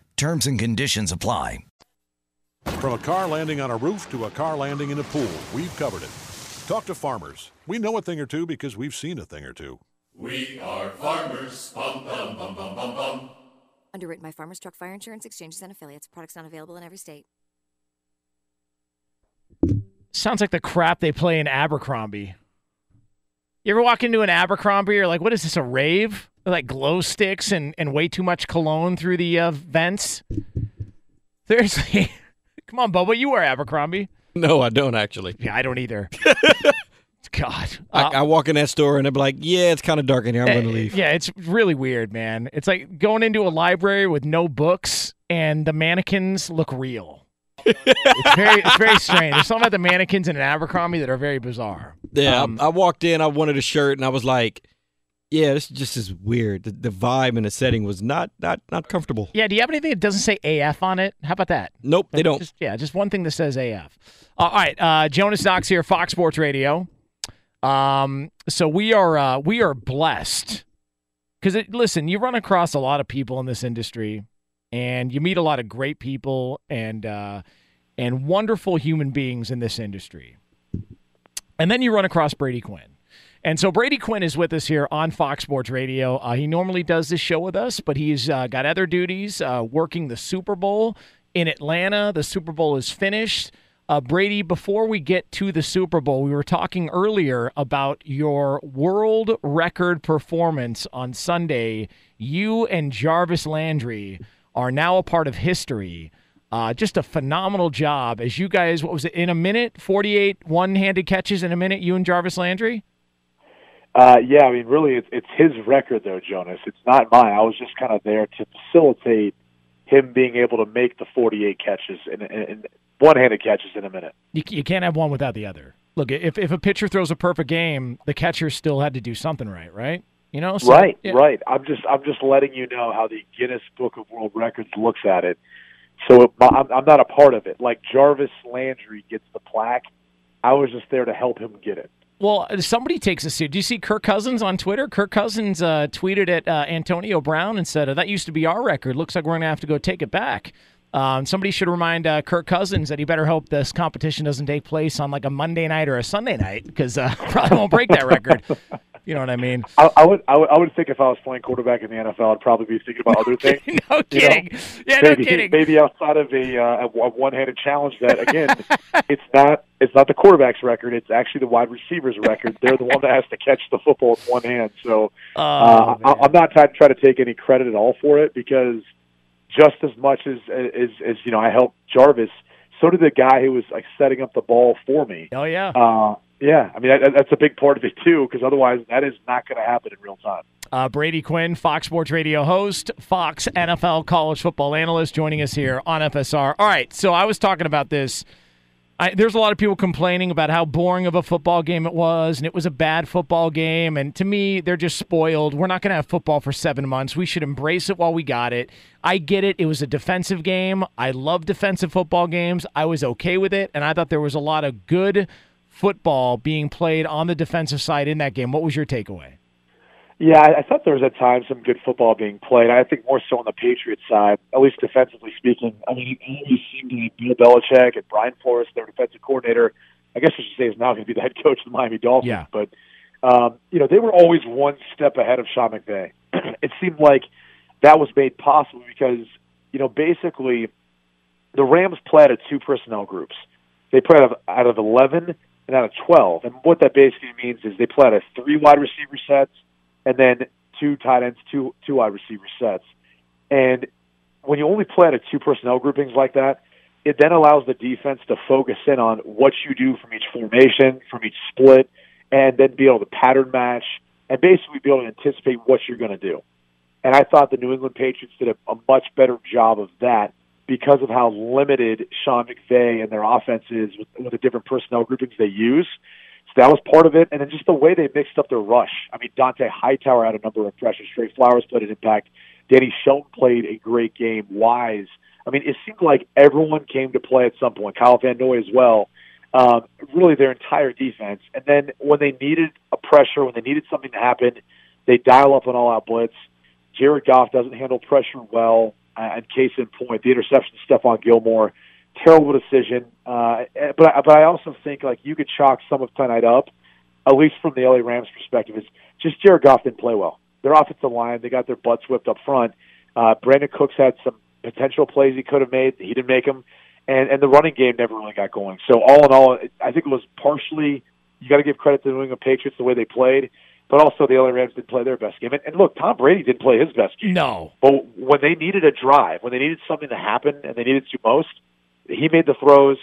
Terms and conditions apply. From a car landing on a roof to a car landing in a pool, we've covered it. Talk to farmers. We know a thing or two because we've seen a thing or two. We are farmers. Bum, bum, bum, bum, bum, bum. Underwritten by Farmers Truck Fire Insurance Exchanges and Affiliates. Products not available in every state. Sounds like the crap they play in Abercrombie. You ever walk into an Abercrombie? You're like, what is this, a rave? Like glow sticks and, and way too much cologne through the uh, vents? Seriously. Come on, Bubba. You wear Abercrombie. No, I don't actually. Yeah, I don't either. God. I, I walk in that store and they're like, "Yeah, it's kind of dark in here. I'm going to Uh, leave." Yeah, it's really weird, man. It's like going into a library with no books and the mannequins look real. it's very it's very strange. There's something about the mannequins in an Abercrombie that are very bizarre. Yeah, Um, I, I walked in. I wanted a shirt, and I was like, "Yeah, this just is weird." The, the vibe and the setting was not not not comfortable. Yeah, do you have anything that doesn't say AF on it? How about that? Nope, they don't. Just, yeah, just one thing that says AF. Uh, all right, uh, Jonas Knox here, Fox Sports Radio. Um, so we are uh, we are blessed because listen, you run across a lot of people in this industry, and you meet a lot of great people and uh, and wonderful human beings in this industry, and then you run across Brady Quinn. And so Brady Quinn is with us here on Fox Sports Radio. Uh, he normally does this show with us, but he's uh, got other duties, uh, working the Super Bowl in Atlanta. The Super Bowl is finished. Uh, Brady, before we get to the Super Bowl, we were talking earlier about your world record performance on Sunday. You and Jarvis Landry are now a part of history. Uh, just a phenomenal job as you guys, what was it, in a minute? 48 one handed catches in a minute, you and Jarvis Landry? Uh, yeah, I mean, really, it's it's his record though, Jonas. It's not mine. I was just kind of there to facilitate him being able to make the 48 catches and, and one-handed catches in a minute. You, you can't have one without the other. Look, if, if a pitcher throws a perfect game, the catcher still had to do something right, right? You know, So- right, yeah. right. I'm just I'm just letting you know how the Guinness Book of World Records looks at it. So it, I'm, I'm not a part of it. Like Jarvis Landry gets the plaque, I was just there to help him get it. Well, somebody takes a seat. Do you see Kirk Cousins on Twitter? Kirk Cousins uh, tweeted at uh, Antonio Brown and said, "That used to be our record. Looks like we're going to have to go take it back." Um, somebody should remind uh, Kirk Cousins that he better hope this competition doesn't take place on like a Monday night or a Sunday night because uh, probably won't break that record. You know what I mean? I, I would I would I would think if I was playing quarterback in the NFL, I'd probably be thinking about other things. no kidding. know? Yeah, no kidding. Maybe outside of a, uh, a one-handed challenge that again, it's not it's not the quarterback's record. It's actually the wide receiver's record. They're the one that has to catch the football with one hand. So Oh, uh, I, I'm not trying to try to take any credit at all for it because just as much as as, as you know, I helped Jarvis. So did the guy who was like setting up the ball for me. Oh yeah. Uh, yeah, I mean that, that's a big part of it too, because otherwise that is not going to happen in real time. Uh, Brady Quinn, Fox Sports Radio host, Fox NFL college football analyst, joining us here on FSR. All right, so I was talking about this. I, there's a lot of people complaining about how boring of a football game it was, and it was a bad football game. And to me, they're just spoiled. We're not going to have football for seven months. We should embrace it while we got it. I get it. It was a defensive game. I love defensive football games. I was okay with it, and I thought there was a lot of good football being played on the defensive side in that game. What was your takeaway? Yeah, I, thought there was at times some good football being played. I think more so on the Patriots side, at least defensively speaking. I mean, it always seemed like Bill Belichick and Brian Flores, their defensive coordinator, I guess I should say is now going to be the head coach of the Miami Dolphins. Yeah. But um, you know, they were always one step ahead of Sean McVay. it seemed like that was made possible because you know basically the Rams played of two personnel groups. They played out of, out of eleven and out of twelve, and what that basically means is they play out of three wide receiver sets and then two tight ends, two two wide receiver sets. And when you only play out of two personnel groupings like that, it then allows the defense to focus in on what you do from each formation, from each split, and then be able to pattern match and basically be able to anticipate what you're going to do. And I thought the New England Patriots did a, a much better job of that because of how limited Sean McVay and their offense is with, with the different personnel groupings they use. So that was part of it, and then just the way they mixed up their rush. I mean, Dont'a Hightower had a number of pressures. Trey Flowers played an impact. Danny Shelton played a great game. Wise. I mean, it seemed like everyone came to play at some point. Kyle Van Noy as well. Um, really, their entire defense. And then when they needed a pressure, when they needed something to happen, they dial up an all-out blitz. Jared Goff doesn't handle pressure well. Uh, and case in point, the interception to Stephon Gilmore terrible decision. Uh, but but I also think like you could chalk some of tonight up, at least from the LA Rams perspective, is just Jared Goff didn't play well. Their offensive line, they got their butts whipped up front. Uh, Brandin Cooks had some potential plays he could have made, he didn't make them, and and the running game never really got going. So all in all, I think it was partially you got to give credit to the New England Patriots the way they played. But also, the LA Rams didn't play their best game. And, and look, Tom Brady didn't play his best game. No. But when they needed a drive, when they needed something to happen, and they needed to most, he made the throws.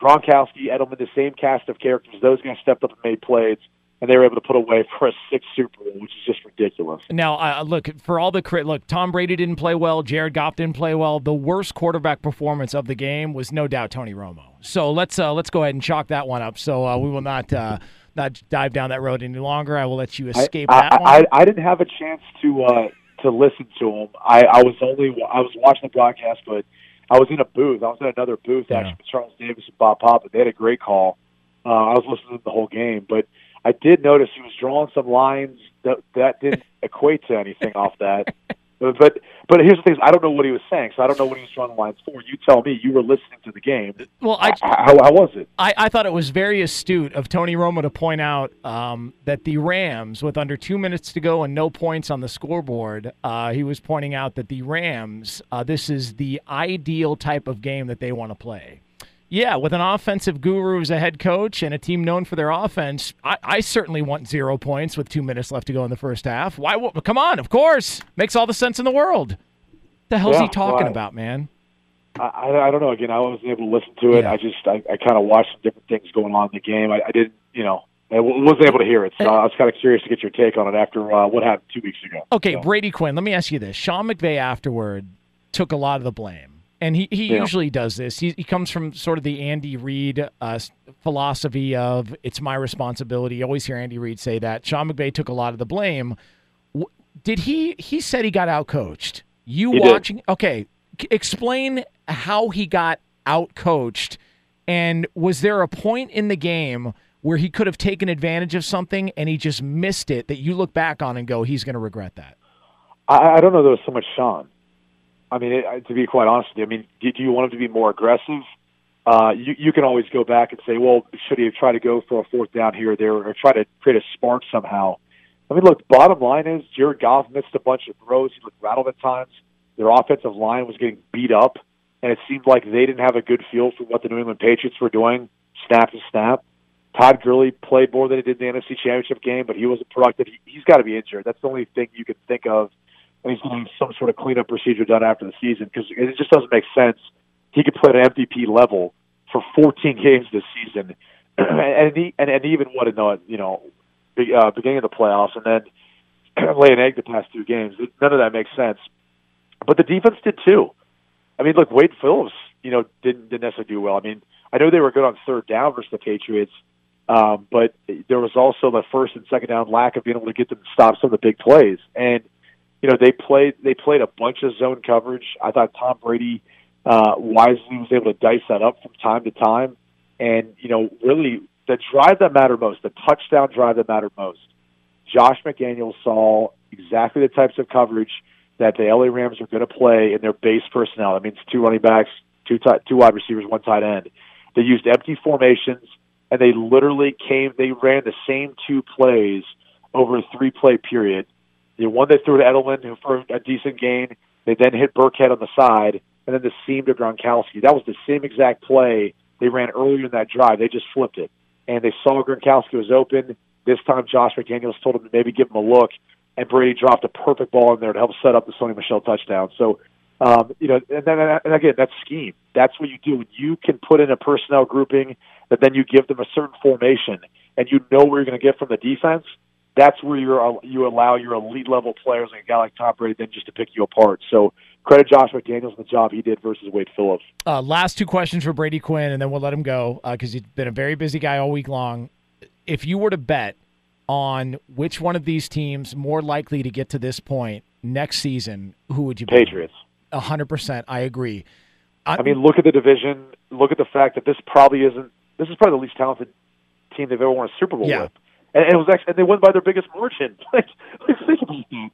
Gronkowski, Edelman, the same cast of characters. Those guys stepped up and made plays, and they were able to put away for a sixth Super Bowl, which is just ridiculous. Now, uh, look for all the crit. Look, Tom Brady didn't play well. Jared Goff didn't play well. The worst quarterback performance of the game was no doubt Tony Romo. So let's uh, let's go ahead and chalk that one up. So uh, we will not uh, not dive down that road any longer. I will let you escape I, that I, one. I, I didn't have a chance to uh, to listen to him. I, I was only I was watching the broadcast, but I was in a booth. I was in another booth Yeah. actually with Charles Davis and Bob Papa. They had a great call. Uh, I was listening to the whole game, but I did notice he was drawing some lines that that didn't equate to anything off that. But but here's the thing: I don't know what he was saying, so I don't know what he was drawing the lines for. You tell me. You were listening to the game. Well, I- how, how was it? I, I thought it was very astute of Tony Romo to point out um, that the Rams, with under two minutes to go and no points on the scoreboard, uh, he was pointing out that the Rams, uh, this is the ideal type of game that they want to play. Yeah, with an offensive guru as a head coach and a team known for their offense, I, I certainly want zero points with two minutes left to go in the first half. Why? Come on, of course, makes all the sense in the world. The hell's Yeah, he talking well, I- about, man? I, I don't know. Again, I wasn't able to listen to it. I just I, I kind of watched some different things going on in the game. I, I didn't, you know, I wasn't able to hear it. So I was kind of curious to get your take on it after uh, what happened two weeks ago. Okay, Brady Quinn, let me ask you this. Sean McVay afterward took a lot of the blame. And he, he Yeah. usually does this. He, he comes from sort of the Andy Reid uh, philosophy of it's my responsibility. You always hear Andy Reid say that. Sean McVay took a lot of the blame. Did he? He said he got outcoached. You He did. watching? Okay, explain how he got outcoached, and was there a point in the game where he could have taken advantage of something and he just missed it that you look back on and go, he's going to regret that? I, I don't know. There was so much Sean. I mean, it, to be quite honest with you, I mean, do, do you want him to be more aggressive? Uh, you, you can always go back and say, well, should he have tried to go for a fourth down here or there, or try to create a spark somehow? I mean, look, bottom line is Jared Goff missed a bunch of throws. He looked rattled at times. Their offensive line was getting beat up, and it seemed like they didn't have a good feel for what the New England Patriots were doing, snap to snap. Todd Gurley played more than he did in the NFC Championship game, but he wasn't productive. He, he's got to be injured. That's the only thing you can think of when he's getting some sort of cleanup procedure done after the season because it just doesn't make sense. He could play at MVP level for 14 games this season, and he, and, and even what in the you know uh, beginning of the playoffs, and then lay an egg the past two games. None of that makes sense. But the defense did too. I mean, look, Wade Phillips, you know, didn't didn't necessarily do well. I mean, I know they were good on third down versus the Patriots, um, but there was also the first and second down lack of being able to get them to stop some of the big plays. And you know they played they played a bunch of zone coverage. I thought Tom Brady uh, wisely was able to dice that up from time to time, and you know really the drive that mattered most, the touchdown drive that mattered most. Josh McDaniels saw exactly the types of coverage that the LA Rams are going to play in their base personnel. That means two running backs, two tight, two wide receivers, one tight end. They used empty formations, and they literally came. They ran the same two plays over a three play period. The one they threw to Edelman who for a decent gain. They then hit Burkhead on the side, and then the seam to Gronkowski. That was the same exact play they ran earlier in that drive. They just flipped it, and they saw Gronkowski was open. This time, Josh McDaniels told him to maybe give him a look, and Brady dropped a perfect ball in there to help set up the Sony Michel touchdown. So, um, you know, and then and again, that's scheme. That's what you do. You can put in a personnel grouping that then you give them a certain formation, and you know where you're going to get from the defense. That's where you're you allow your elite level players like a guy like Tom Brady then just to pick you apart. So credit Josh McDaniels on the job he did versus Wade Phillips. Uh, last two questions for Brady Quinn, and then we'll let him go because uh, he's been a very busy guy all week long. If you were to bet on which one of these teams more likely to get to this point next season, who would you bet? Patriots. A hundred percent, I agree. I, I mean, look at the division. Look at the fact that this probably isn't. This is probably the least talented team they've ever won a Super Bowl yeah. with, and, and it was actually and they won by their biggest margin. like, like think about that.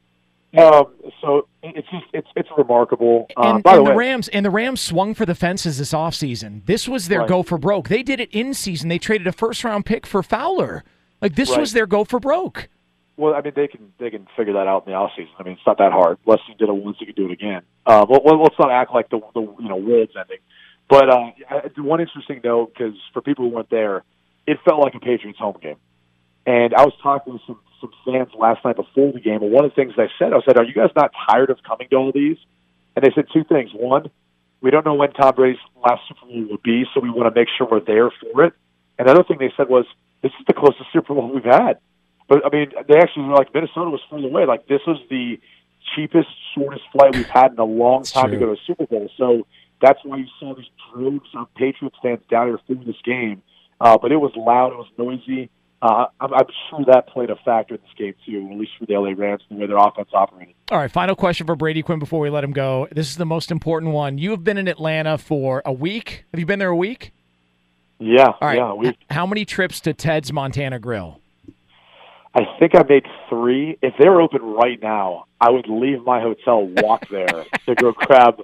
Um, so it's just it's it's remarkable. Um, and, by and the, the, way, Rams and the Rams swung for the fences this offseason. This was their Right. go for broke. They did it in season. They traded a first round pick for Fowler. Like this Right. was their go for broke. Well, I mean, they can they can figure that out in the off season. I mean, it's not that hard. Leslie did it once; he could do it again. Uh, well, well, let's not act like the the you know world's ending. But uh, one interesting note, because for people who weren't there, it felt like a Patriots home game. And I was talking with some some fans last night before the game, and one of the things I said, I said, "Are you guys not tired of coming to all these?" And they said two things. One, we don't know when Tom Brady's last Super Bowl will be, so we want to make sure we're there for it. And the other thing they said was, "This is the closest Super Bowl we've had." But I mean, they actually were like Minnesota was further away. Like this was the cheapest, shortest flight we've had in a long time to go to a Super Bowl. So that's why you saw these droves of Patriots fans down here for this game. Uh, but it was loud, it was noisy. Uh, I'm, I'm sure that played a factor in this game too, at least for the LA Rams and the way their offense operated. All right, final question for Brady Quinn before we let him go. This is the most important one. You have been in Atlanta for a week. Have you been there a week? Yeah, All right. yeah. We, H- How many trips to Ted's Montana Grill? I think I made three. If they were open right now, I would leave my hotel, walk there to go grab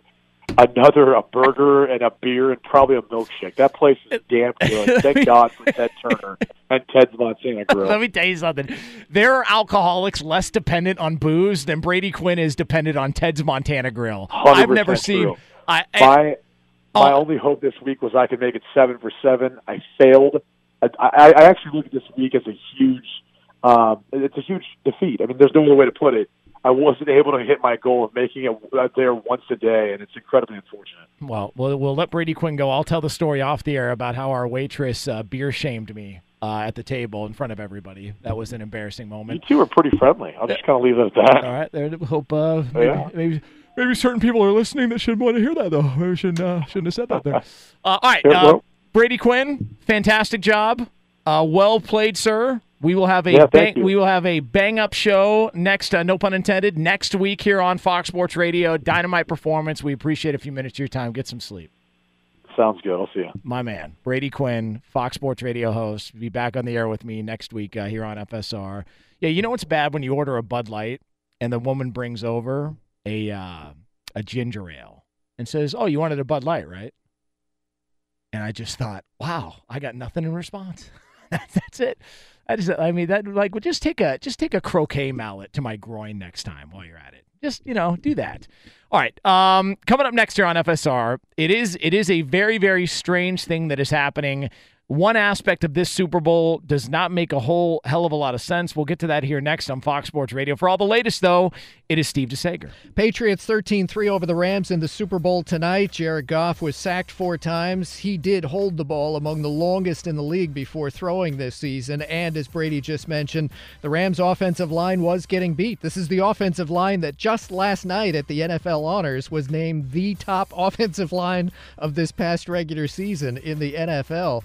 another a burger and a beer and probably a milkshake. That place is damn good. Thank God for Ted Turner and Ted's Montana Grill. Let me tell you something. There are alcoholics less dependent on booze than Brady Quinn is dependent on Ted's Montana Grill. I've never seen. true. I, I- my my Oh. only hope this week was I could make it seven for seven. I failed. I, I, I actually look at this week as a huge. Um, it's a huge defeat. I mean, there's no other way to put it. I wasn't able to hit my goal of making it out there once a day, and it's incredibly unfortunate. well, we'll we'll let Brady Quinn go. I'll tell the story off the air about how our waitress uh, beer shamed me uh, at the table in front of everybody. That was an embarrassing moment. You two are pretty friendly. I'll just kind of leave it at that. All right, there. Hope uh, maybe, Yeah. maybe maybe certain people are listening that shouldn't want to hear that though. Maybe shouldn't uh, shouldn't have said that there. Uh, all right, uh, Brady Quinn, fantastic job. Uh, well played, sir. We will have a Yeah, bang, we will have a bang up show next. Uh, no pun intended. Next week here on Fox Sports Radio, Dynamite Performance. We appreciate a few minutes of your time. Get some sleep. Sounds good. I'll see you. My man, Brady Quinn, Fox Sports Radio host, be back on the air with me next week uh, here on FSR. Yeah, you know what's bad when you order a Bud Light and the woman brings over a uh, a ginger ale and says, "Oh, you wanted a Bud Light, right?" And I just thought, "Wow, I got nothing in response." That's it. I just, I mean, that like, well, just take a just take a croquet mallet to my groin next time while you're at it. Just you know, do that. All right. Um, coming up next here on FSR, it is it is a very very strange thing that is happening one aspect of this Super Bowl does not make a whole hell of a lot of sense. We'll get to that here next on Fox Sports Radio. For all the latest, though, it is Steve DeSager. Patriots 13 3 over the Rams in the Super Bowl tonight. Jared Goff was sacked four times. He did hold the ball among the longest in the league before throwing this season. And as Brady just mentioned, the Rams' offensive line was getting beat. This is the offensive line that just last night at the NFL Honors was named the top offensive line of this past regular season in the NFL.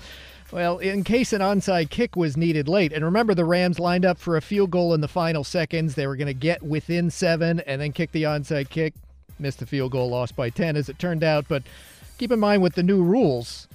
Well, in case an onside kick was needed late, and remember the Rams lined up for a field goal in the final seconds. They were going to get within seven and then kick the onside kick. Missed the field goal, lost by 10 as it turned out. But keep in mind with the new rules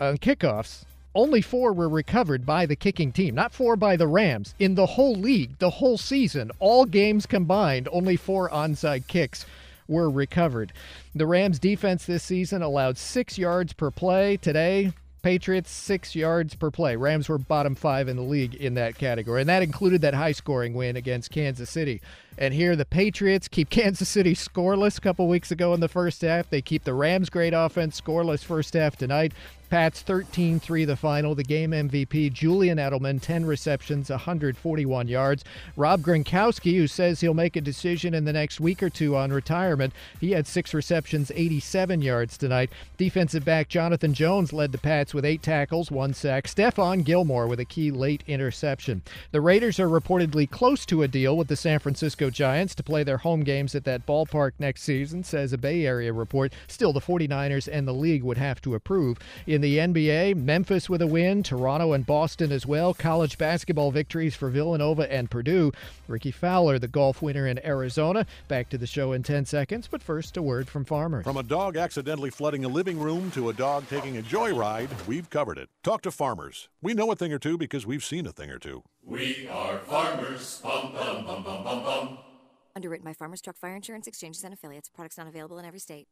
on kickoffs, only four were recovered by the kicking team, not four by the Rams. In the whole league, the whole season, all games combined, only four onside kicks were recovered. The Rams defense this season allowed six yards per play. Today, Patriots six yards per play. Rams were bottom five in the league in that category, and that included that high scoring win against Kansas City. And here the Patriots keep Kansas City scoreless a couple weeks ago in the first half. They keep the Rams' great offense scoreless first half tonight. Pats 13 3 the final. The game MVP, Julian Edelman, 10 receptions, 141 yards. Rob Gronkowski, who says he'll make a decision in the next week or two on retirement, he had six receptions, 87 yards tonight. Defensive back Jonathan Jones led the Pats with eight tackles, one sack. Stephon Gilmore with a key late interception. The Raiders are reportedly close to a deal with the San Francisco Giants to play their home games at that ballpark next season, says a Bay Area report. Still, the 49ers and the league would have to approve. In the NBA, Memphis with a win, Toronto and Boston as well. College basketball victories for Villanova and Purdue. Rickie Fowler, the golf winner in Arizona. Back to the show in 10 seconds, but first, a word from farmers. From a dog accidentally flooding a living room to a dog taking a joyride, we've covered it. Talk to farmers. We know a thing or two because we've seen a thing or two. We are farmers. Bum, bum, bum, bum, bum, bum. Underwritten by Farmers Truck Fire Insurance Exchanges and Affiliates. Products not available in every state.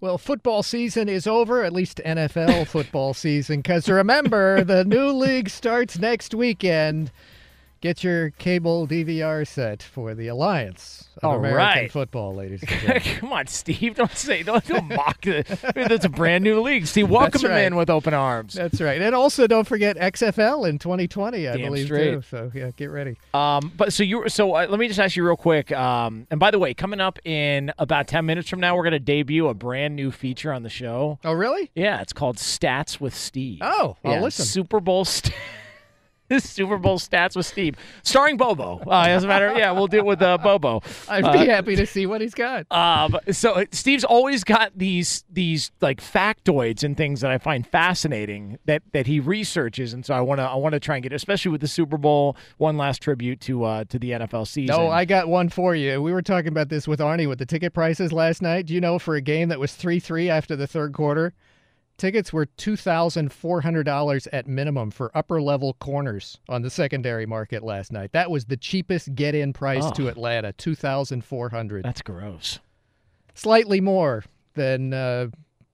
Well, football season is over, at least NFL football season, because remember, the new league starts next weekend. Get your cable DVR set for the Alliance of All American right. Football, ladies and gentlemen. Come on, Steve. Don't say, don't, don't mock it. That's a brand new league. Steve, welcome right. in with open arms. That's right. And also, don't forget XFL in 2020, I Damn believe, straight. too. So, yeah, get ready. Um, but so you so uh, let me just ask you real quick. Um, and by the way, coming up in about ten minutes from now, we're gonna debut a brand new feature on the show. Oh, really? Yeah, it's called Stats with Steve. Oh, I'll yeah, listen. Super Bowl. St- Super Bowl stats with Steve, starring Bobo. Uh, as a matter, yeah, we'll do it with uh, Bobo. I'd Uh, be happy to see what he's got. um, so uh, Steve's always got these these like factoids and things that I find fascinating that that he researches, and so I want to I want to try and get, especially with the Super Bowl, one last tribute to uh to the NFL season. No, I got one for you. We were talking about this with Arnie with the ticket prices last night. Do you know for a game that was 3 3 after the third quarter, tickets were $2,400 at minimum for upper level corners on the secondary market last night. That was the cheapest get in price Oh. to Atlanta 2400 That's gross. Slightly more than uh,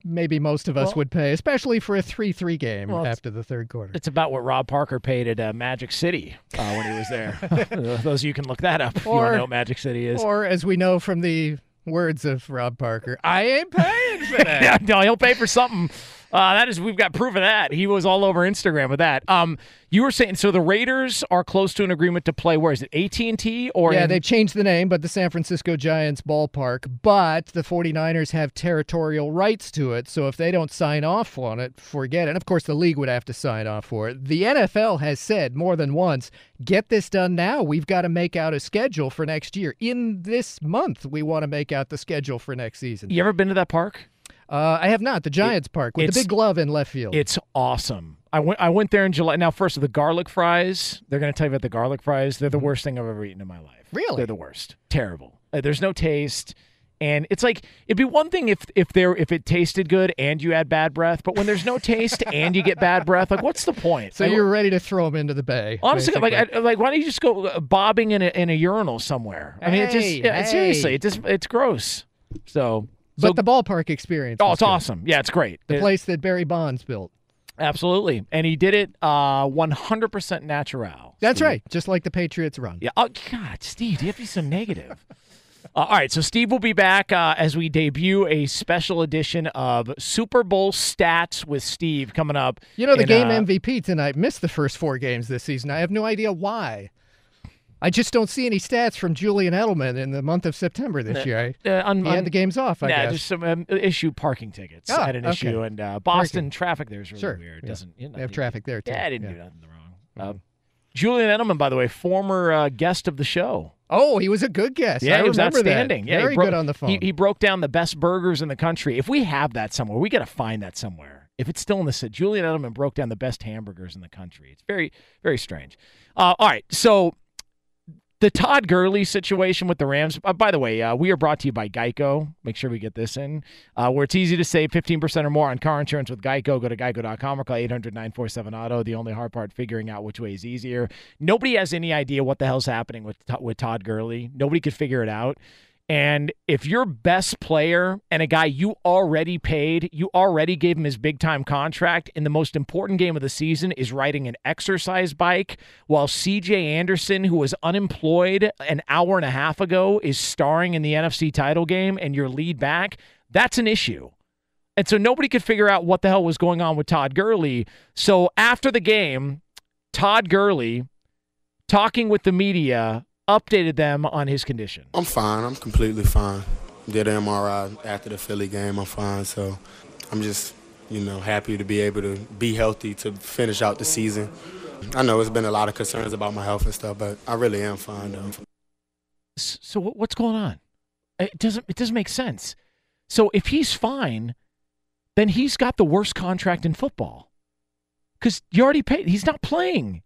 maybe most of us Well- would pay, especially for a 3 3 game Well, after the third quarter. It's about what Rob Parker paid at uh, Magic City uh, when he was there. Uh, Those of you can look that up if you want to know what Magic City is. Or, as we know from the words of Rob Parker, I ain't paying for that. no, he'll pay for something. Uh, that is, we've got proof of that. He was all over Instagram with that. Um, you were saying so the Raiders are close to an agreement to play. Where is it? AT and T or yeah, in- they've changed the name, but the San Francisco Giants ballpark. But the 49ers have territorial rights to it, so if they don't sign off on it, forget it. And of course, the league would have to sign off for it. The NFL has said more than once get this done now. We've got to make out a schedule for next year. In this month, we want to make out the schedule for next season. You ever been to that park? Uh, I have not. The Giants Park with the big glove in left field. It's awesome. I went. I went there in July. Now, first of the garlic fries. They're going to tell you about the garlic fries. They're the worst thing I've ever eaten in my life. Really? They're the worst. Terrible. Uh, there's no taste. And it's like it'd be one thing if if there if it tasted good and you had bad breath, but when there's no taste and you get bad breath, like what's the point? so Like, you're ready to throw them into the bay. Honestly, like. I, like, why don't you just go uh, bobbing in a in a urinal somewhere? I mean, it just yeah, hey. seriously, it just it's gross. So, but so the ballpark experience. oh, it's good. awesome. Yeah, it's great. The It- place that Barry Bonds built. absolutely, and he did it uh 100% natural. That's Steve. right, just like the Patriots run. Yeah. Oh God, Steve, you have to be so negative? Uh, all right, so Steve will be back uh, as we debut a special edition of Super Bowl Stats with Steve coming up. You know, the in, game uh, MVP tonight missed the first four games this season. I have no idea why. I just don't see any stats from Julian Edelman in the month of September this year. uh, un- he the games off, I guess. just some um, issue parking tickets. Oh, I had an okay. issue, and uh, Boston Parking. traffic there is really Sure, weird. yeah. Doesn't you know, They have traffic there, too. Yeah, I didn't Yeah. Mm-hmm. do nothing wrong. Uh, Julian Edelman, by the way, former uh, guest of the show. Oh, he was a good guest. Yeah, I he was that. outstanding. Yeah, Very bro- good on the phone. He, he broke down the best burgers in the country. If we have that somewhere, we got to find that somewhere. If it's still in the set, Julian Edelman broke down the best hamburgers in the country. It's very, very strange. Uh, all right, so the Todd Gurley situation with the Rams. Uh, by the way, uh, we are brought to you by Geico. Make sure we get this in. Uh, where it's easy to save 15% or more on car insurance with Geico. Go to geico.com or call 800 947 Auto. The only hard part, figuring out which way is easier. Nobody has any idea what the hell's happening with, with Todd Gurley. Nobody could figure it out. And if your best player and a guy you already paid, you already gave him his big time contract, in the most important game of the season is riding an exercise bike, while CJ Anderson, who was unemployed an hour and a half ago, is starring in the NFC title game and your lead back, that's an issue. And so nobody could figure out what the hell was going on with Todd Gurley. So after the game, Todd Gurley, talking with the media, updated them on his condition. I'm fine. I'm completely fine. Did an MRI after the Philly game. I'm fine. So I'm just, you know, happy to be able to be healthy to finish out the season. I know it's been a lot of concerns about my health and stuff, but I really am fine though. So what's going on? It doesn't it doesn't make sense. So if he's fine, then he's got the worst contract in football. Cuz you already paid he's not playing.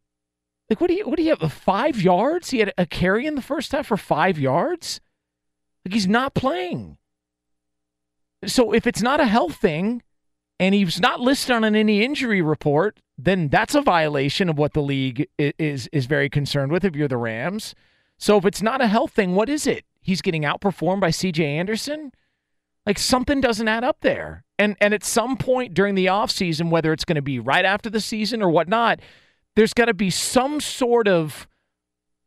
Like what do you what do you have 5 yards? He had a carry in the first half for 5 yards? Like he's not playing. So if it's not a health thing and he's not listed on any injury report, then that's a violation of what the league is is very concerned with if you're the Rams. So if it's not a health thing, what is it? He's getting outperformed by CJ Anderson? Like something doesn't add up there. And and at some point during the offseason, whether it's going to be right after the season or whatnot, there's got to be some sort of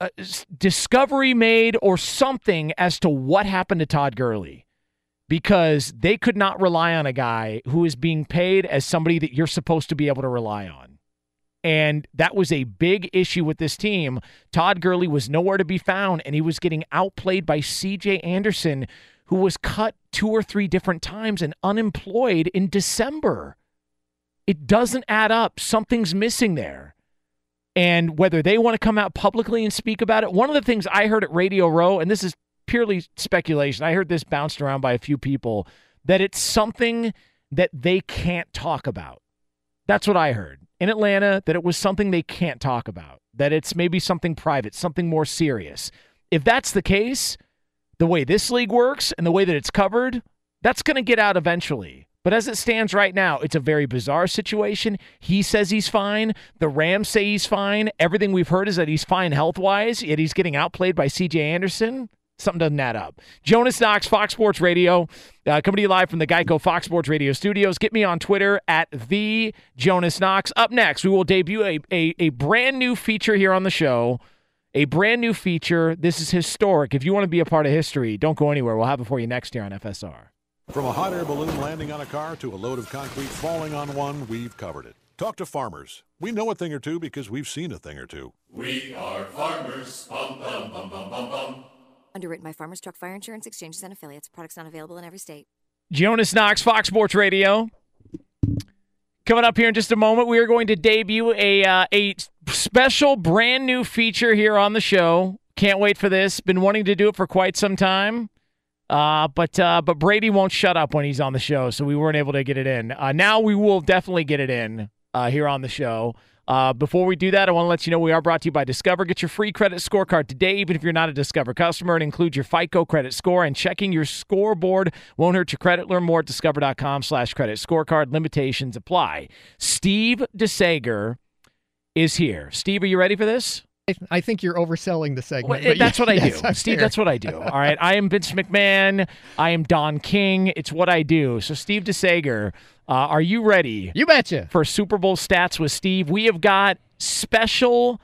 uh, discovery made or something as to what happened to Todd Gurley because they could not rely on a guy who is being paid as somebody that you're supposed to be able to rely on. And that was a big issue with this team. Todd Gurley was nowhere to be found, and he was getting outplayed by CJ Anderson, who was cut two or three different times and unemployed in December. It doesn't add up. Something's missing there. And whether they want to come out publicly and speak about it, one of the things I heard at Radio Row, and this is purely speculation, I heard this bounced around by a few people, that it's something that they can't talk about. That's what I heard in Atlanta, that it was something they can't talk about, that it's maybe something private, something more serious. If that's the case, the way this league works and the way that it's covered, that's going to get out eventually. But as it stands right now, it's a very bizarre situation. He says he's fine. The Rams say he's fine. Everything we've heard is that he's fine health wise, yet he's getting outplayed by CJ Anderson. Something doesn't add up. Jonas Knox, Fox Sports Radio, uh, coming to you live from the Geico Fox Sports Radio studios. Get me on Twitter at the Jonas Knox. Up next, we will debut a, a, a brand new feature here on the show. A brand new feature. This is historic. If you want to be a part of history, don't go anywhere. We'll have it for you next year on FSR. From a hot air balloon landing on a car to a load of concrete falling on one, we've covered it. Talk to farmers. We know a thing or two because we've seen a thing or two. We are farmers. Bum, bum, bum, bum, bum, bum. Underwritten by Farmers Truck Fire Insurance Exchanges and Affiliates. Products not available in every state. Jonas Knox, Fox Sports Radio. Coming up here in just a moment, we are going to debut a uh, a special, brand new feature here on the show. Can't wait for this. Been wanting to do it for quite some time, uh, but uh, but Brady won't shut up when he's on the show, so we weren't able to get it in. Uh, now we will definitely get it in uh, here on the show. Uh, before we do that, I want to let you know we are brought to you by Discover. Get your free credit scorecard today, even if you're not a Discover customer. It includes your FICO credit score, and checking your scoreboard won't hurt your credit. Learn more at discover.com slash credit scorecard. Limitations apply. Steve DeSager is here. Steve, are you ready for this? I think you're overselling the segment. Well, but that's what I do, Steve. That's what I do. All right, I am Vince McMahon. I am Don King. It's what I do. So, Steve DeSager, uh, are you ready? You betcha. For Super Bowl stats with Steve, we have got special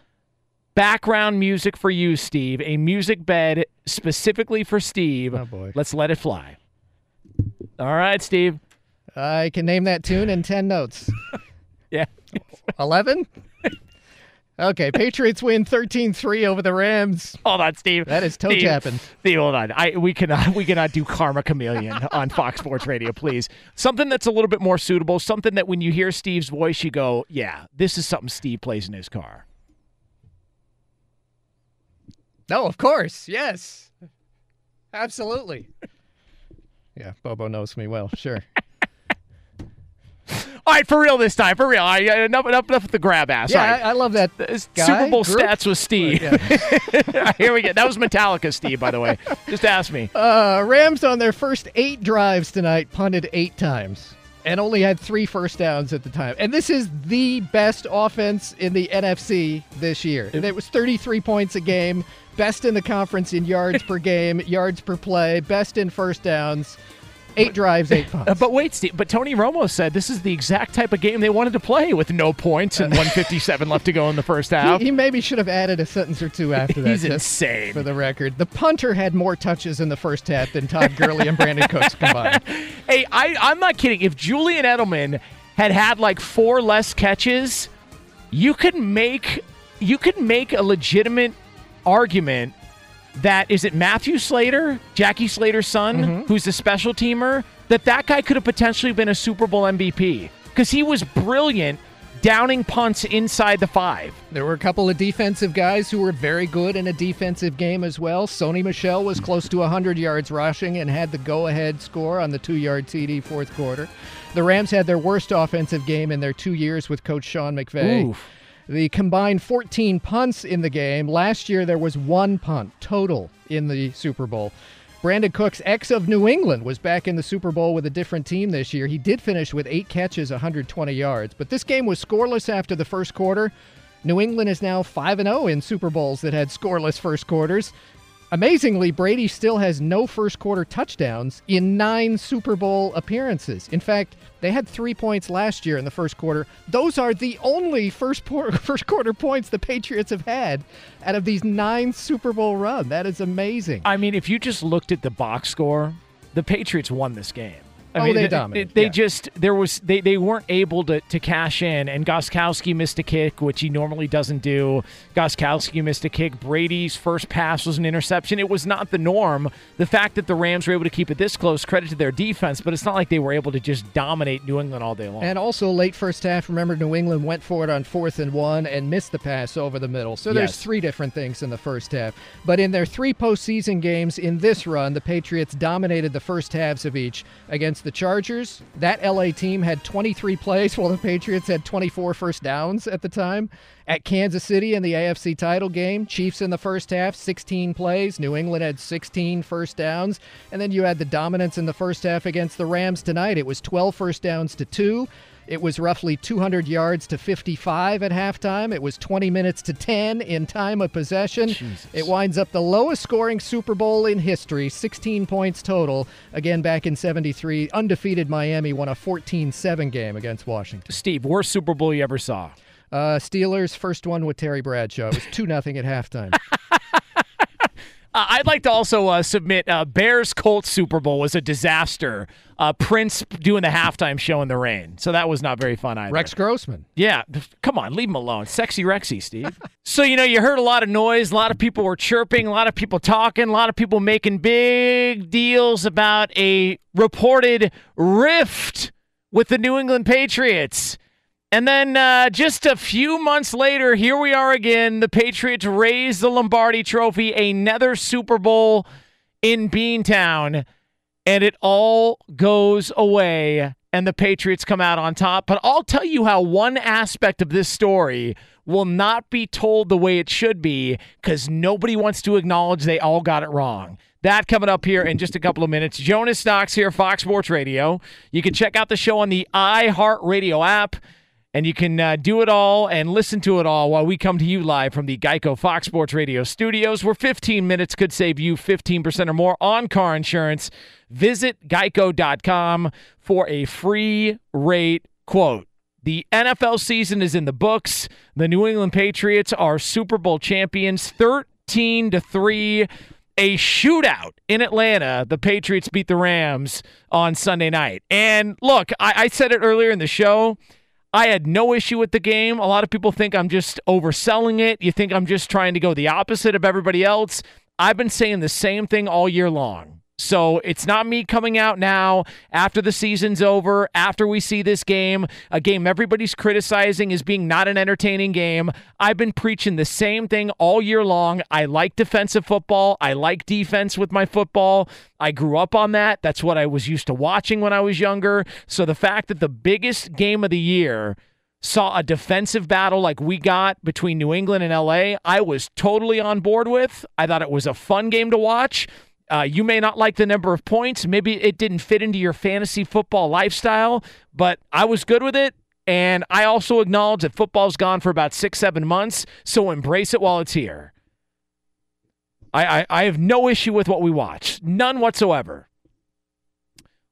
background music for you, Steve. A music bed specifically for Steve. Oh, boy. Let's let it fly. All right, Steve. I can name that tune in 10 notes. Yeah. 11? Okay, Patriots win 13-3 over the Rams. Hold on, Steve. That is toe Steve, tapping. Steve, hold on. I we cannot we cannot do Karma Chameleon on Fox Sports Radio, please. Something that's a little bit more suitable. Something that when you hear Steve's voice, you go, "Yeah, this is something Steve plays in his car." No, of course. Yes. Absolutely. Yeah, Bobo knows me well. Sure. All right, for real this time. For real. I, uh, enough, enough, enough with the grab ass. Yeah, right. I, I love that guy, Super Bowl group. stats with Steve. Here we go. That was Metallica, Steve. By the way, just ask me. Uh, Rams on their first eight drives tonight punted eight times and only had three first downs at the time. And this is the best offense in the NFC this year. And it was 33 points a game, best in the conference in yards per game, yards per play, best in first downs. Eight drives, eight punts. Uh, but wait, Steve. But Tony Romo said this is the exact type of game they wanted to play with no points and 157 left to go in the first half. He, he maybe should have added a sentence or two after that. He's insane. For the record, the punter had more touches in the first half than Todd Gurley and Brandin Cooks combined. Hey, I, I'm not kidding. If Julian Edelman had had like four less catches, you could make you could make a legitimate argument that is it Matthew Slater, Jackie Slater's son, Mm-hmm. who's the special teamer, that that guy could have potentially been a Super Bowl MVP because he was brilliant downing punts inside the five. There were a couple of defensive guys who were very good in a defensive game as well. Sony Michel was close to 100 yards rushing and had the go ahead score on the two yard TD fourth quarter. The Rams had their worst offensive game in their two years with Coach Sean McVay. Oof. The combined 14 punts in the game. Last year, there was one punt total in the Super Bowl. Brandin Cooks, ex of New England, was back in the Super Bowl with a different team this year. He did finish with eight catches, 120 yards. But this game was scoreless after the first quarter. New England is now 5 0 in Super Bowls that had scoreless first quarters. Amazingly, Brady still has no first quarter touchdowns in nine Super Bowl appearances. In fact, they had three points last year in the first quarter. Those are the only first, por- first quarter points the Patriots have had out of these nine Super Bowl run. That is amazing. I mean, if you just looked at the box score, the Patriots won this game. I Oh, mean, they th- dominated, They yeah. just there was they, they weren't able to, to cash in, and Gostkowski missed a kick, which he normally doesn't do. Gostkowski missed a kick. Brady's first pass was an interception. It was not the norm. The fact that the Rams were able to keep it this close, credit to their defense, but it's not like they were able to just dominate New England all day long. And also, late first half, remember New England went for it on fourth and one and missed the pass over the middle. So there's Yes. three different things in the first half. But in their three postseason games in this run, the Patriots dominated the first halves of each. Against the Chargers, that LA team had 23 plays while the Patriots had 24 first downs at the time. At Kansas City in the AFC title game, Chiefs in the first half, 16 plays. New England had 16 first downs. And then you had the dominance in the first half against the Rams tonight. It was 12 first downs to two. It was roughly 200 yards to 55 at halftime. It was 20 minutes to 10 in time of possession. It winds up the lowest scoring Super Bowl in history, 16 points total. Again, back in 73, undefeated Miami won a 14 7 game against Washington. Steve, worst Super Bowl you ever saw? Uh, Steelers, first one with Terry Bradshaw. It was 2 0 at halftime. Uh, I'd like to also uh, submit uh, Bears Colts Super Bowl was a disaster. Uh, Prince doing the halftime show in the rain, so that was not very fun either. Rex Grossman. Yeah, come on, leave him alone. Sexy Rexy, Steve. so, you know, you heard a lot of noise. A lot of people were chirping, a lot of people talking, a lot of people making big deals about a reported rift with the New England Patriots. And then uh, just a few months later, here we are again. The Patriots raise the Lombardi Trophy, another Super Bowl in Beantown, and it all goes away, and the Patriots come out on top. But I'll tell you how one aspect of this story will not be told the way it should be because nobody wants to acknowledge they all got it wrong. That coming up here in just a couple of minutes. Jonas Knox here, Fox Sports Radio. You can check out the show on the iHeartRadio app. And you can uh, do it all and listen to it all while we come to you live from the Geico Fox Sports Radio studios, where 15 minutes could save you 15% or more on car insurance. Visit geico.com for a free rate quote. The NFL season is in the books. The New England Patriots are Super Bowl champions 13 to 3. A shootout in Atlanta. The Patriots beat the Rams on Sunday night. And look, I, I said it earlier in the show. I had no issue with the game. A lot of people think I'm just overselling it. You think I'm just trying to go the opposite of everybody else. I've been saying the same thing all year long. So it's not me coming out now after the season's over, after we see this game, a game everybody's criticizing as being not an entertaining game. I've been preaching the same thing all year long. I like defensive football, I like defense with my football. I grew up on that. That's what I was used to watching when I was younger. So the fact that the biggest game of the year saw a defensive battle like we got between New England and LA, I was totally on board with. I thought it was a fun game to watch. Uh, you may not like the number of points. Maybe it didn't fit into your fantasy football lifestyle, but I was good with it. And I also acknowledge that football's gone for about six, seven months, so embrace it while it's here. I, I, I have no issue with what we watch, none whatsoever.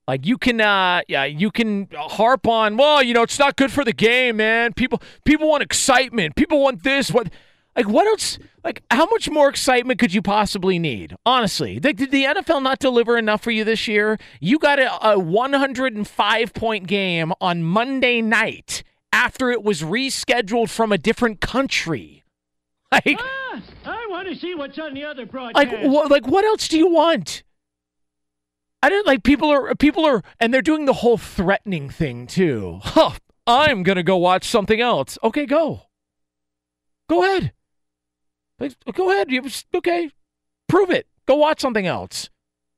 Like you can, uh, yeah, you can harp on. Well, you know, it's not good for the game, man. People, people want excitement. People want this. What? Like, what else? Like, how much more excitement could you possibly need? Honestly, did the NFL not deliver enough for you this year? You got a, a 105 point game on Monday night after it was rescheduled from a different country. Like, ah, I want to see what's on the other broadcast. like, what? Like, what else do you want? I don't like people are people are, and they're doing the whole threatening thing too. Huh? I'm gonna go watch something else. Okay, go. Go ahead. Go ahead. You okay? Prove it. Go watch something else.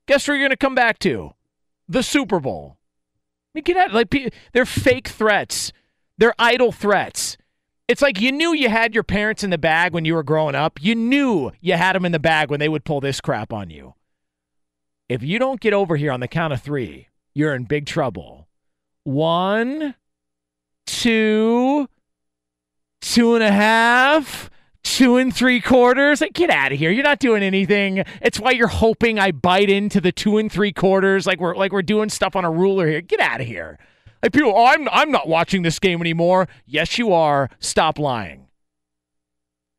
Guess where you're going to come back to? The Super Bowl. I mean, get out. Like they're fake threats. They're idle threats. It's like you knew you had your parents in the bag when you were growing up. You knew you had them in the bag when they would pull this crap on you. If you don't get over here on the count of three, you're in big trouble. One, two, two and a half two and three quarters. Like, get out of here. You're not doing anything. It's why you're hoping I bite into the two and three quarters, like we're like we're doing stuff on a ruler here. Get out of here. Like people, oh, I'm I'm not watching this game anymore. Yes, you are. Stop lying.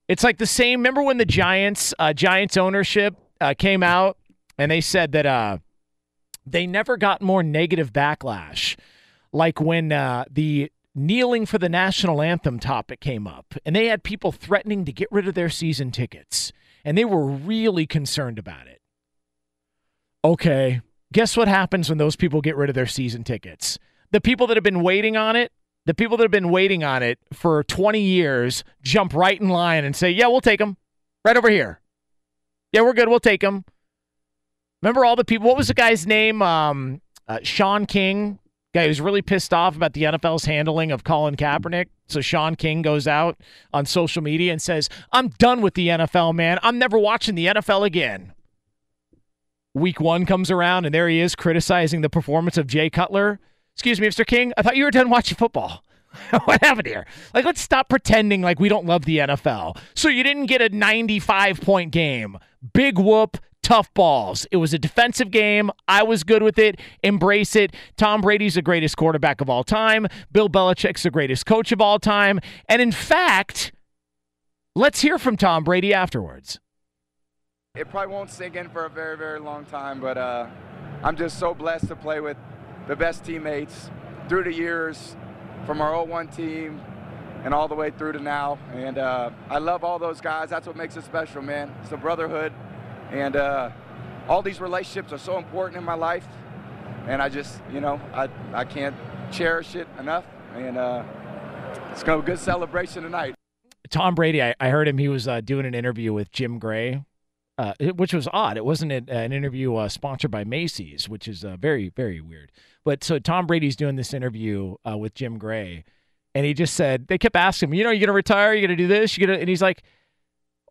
It's like the same. Remember when the Giants uh, Giants ownership uh, came out and they said that uh, they never got more negative backlash, like when uh, the kneeling for the national anthem topic came up, and they had people threatening to get rid of their season tickets, and they were really concerned about it. Okay, guess what happens when those people get rid of their season tickets? The people that have been waiting on it, the people that have been waiting on it for 20 years, jump right in line and say, Yeah, we'll take them right over here. Yeah, we're good. We'll take them. Remember all the people? What was the guy's name? Um, uh, Shaun King guy who's really pissed off about the NFL's handling of Colin Kaepernick. So Shaun King goes out on social media and says, I'm done with the NFL, man. I'm never watching the NFL again. Week one comes around, and there he is criticizing the performance of Jay Cutler. Excuse me, Mr. King. I thought you were done watching football. what happened here? Like, let's stop pretending like we don't love the NFL. So you didn't get a 95 point game. Big whoop tough balls. It was a defensive game. I was good with it. Embrace it. Tom Brady's the greatest quarterback of all time. Bill Belichick's the greatest coach of all time. And in fact, let's hear from Tom Brady afterwards. It probably won't sink in for a very, very long time, but uh, I'm just so blessed to play with the best teammates through the years from our 01 team and all the way through to now. And uh, I love all those guys. That's what makes it special, man. It's a brotherhood. And uh, all these relationships are so important in my life. And I just, you know, I, I can't cherish it enough. And uh, it's going to be a good celebration tonight. Tom Brady, I, I heard him. He was uh, doing an interview with Jim Gray, uh, which was odd. It wasn't an interview uh, sponsored by Macy's, which is uh, very, very weird. But so Tom Brady's doing this interview uh, with Jim Gray, and he just said they kept asking him, you know, you're gonna retire? you're gonna do this? you're gonna? And he's like,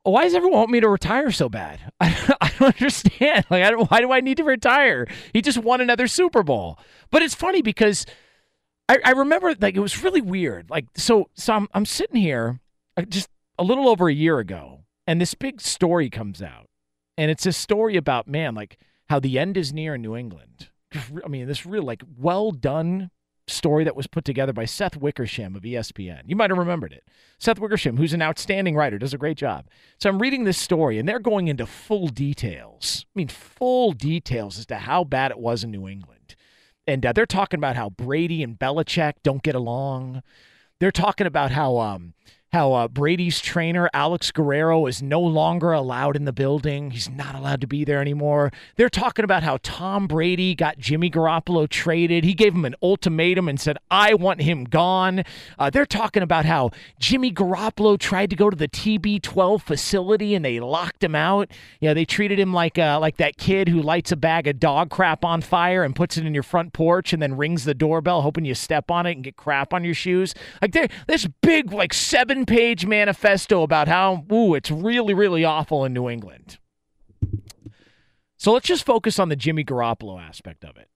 why does everyone want me to retire so bad? I, I don't understand. Like, I don't, why do I need to retire? He just won another Super Bowl. But it's funny because I, I remember like it was really weird. Like, so, so I'm, I'm sitting here uh, just a little over a year ago, and this big story comes out, and it's a story about man, like how the end is near in New England. I mean, this real like well done story that was put together by Seth Wickersham of ESPN. You might have remembered it. Seth Wickersham, who's an outstanding writer, does a great job. So I'm reading this story, and they're going into full details. I mean, full details as to how bad it was in New England. And uh, they're talking about how Brady and Belichick don't get along. They're talking about how um, how uh, Brady's trainer, Alex Guerrero, is no longer allowed in the building. He's not allowed to be there anymore. They're talking about how Tom Brady got Jimmy Garoppolo traded. He gave him an ultimatum and said, I want him gone. Uh, they're talking about how Jimmy Garoppolo tried to go to the TB12 facility and they locked him out. Yeah, they treated him like uh, like that kid who lights a bag of dog crap on fire and puts it in your front porch and then rings the doorbell hoping you step on it and get crap on your shoes. Like there, this big like seven page manifesto about how ooh it's really really awful in New England. So let's just focus on the Jimmy Garoppolo aspect of it.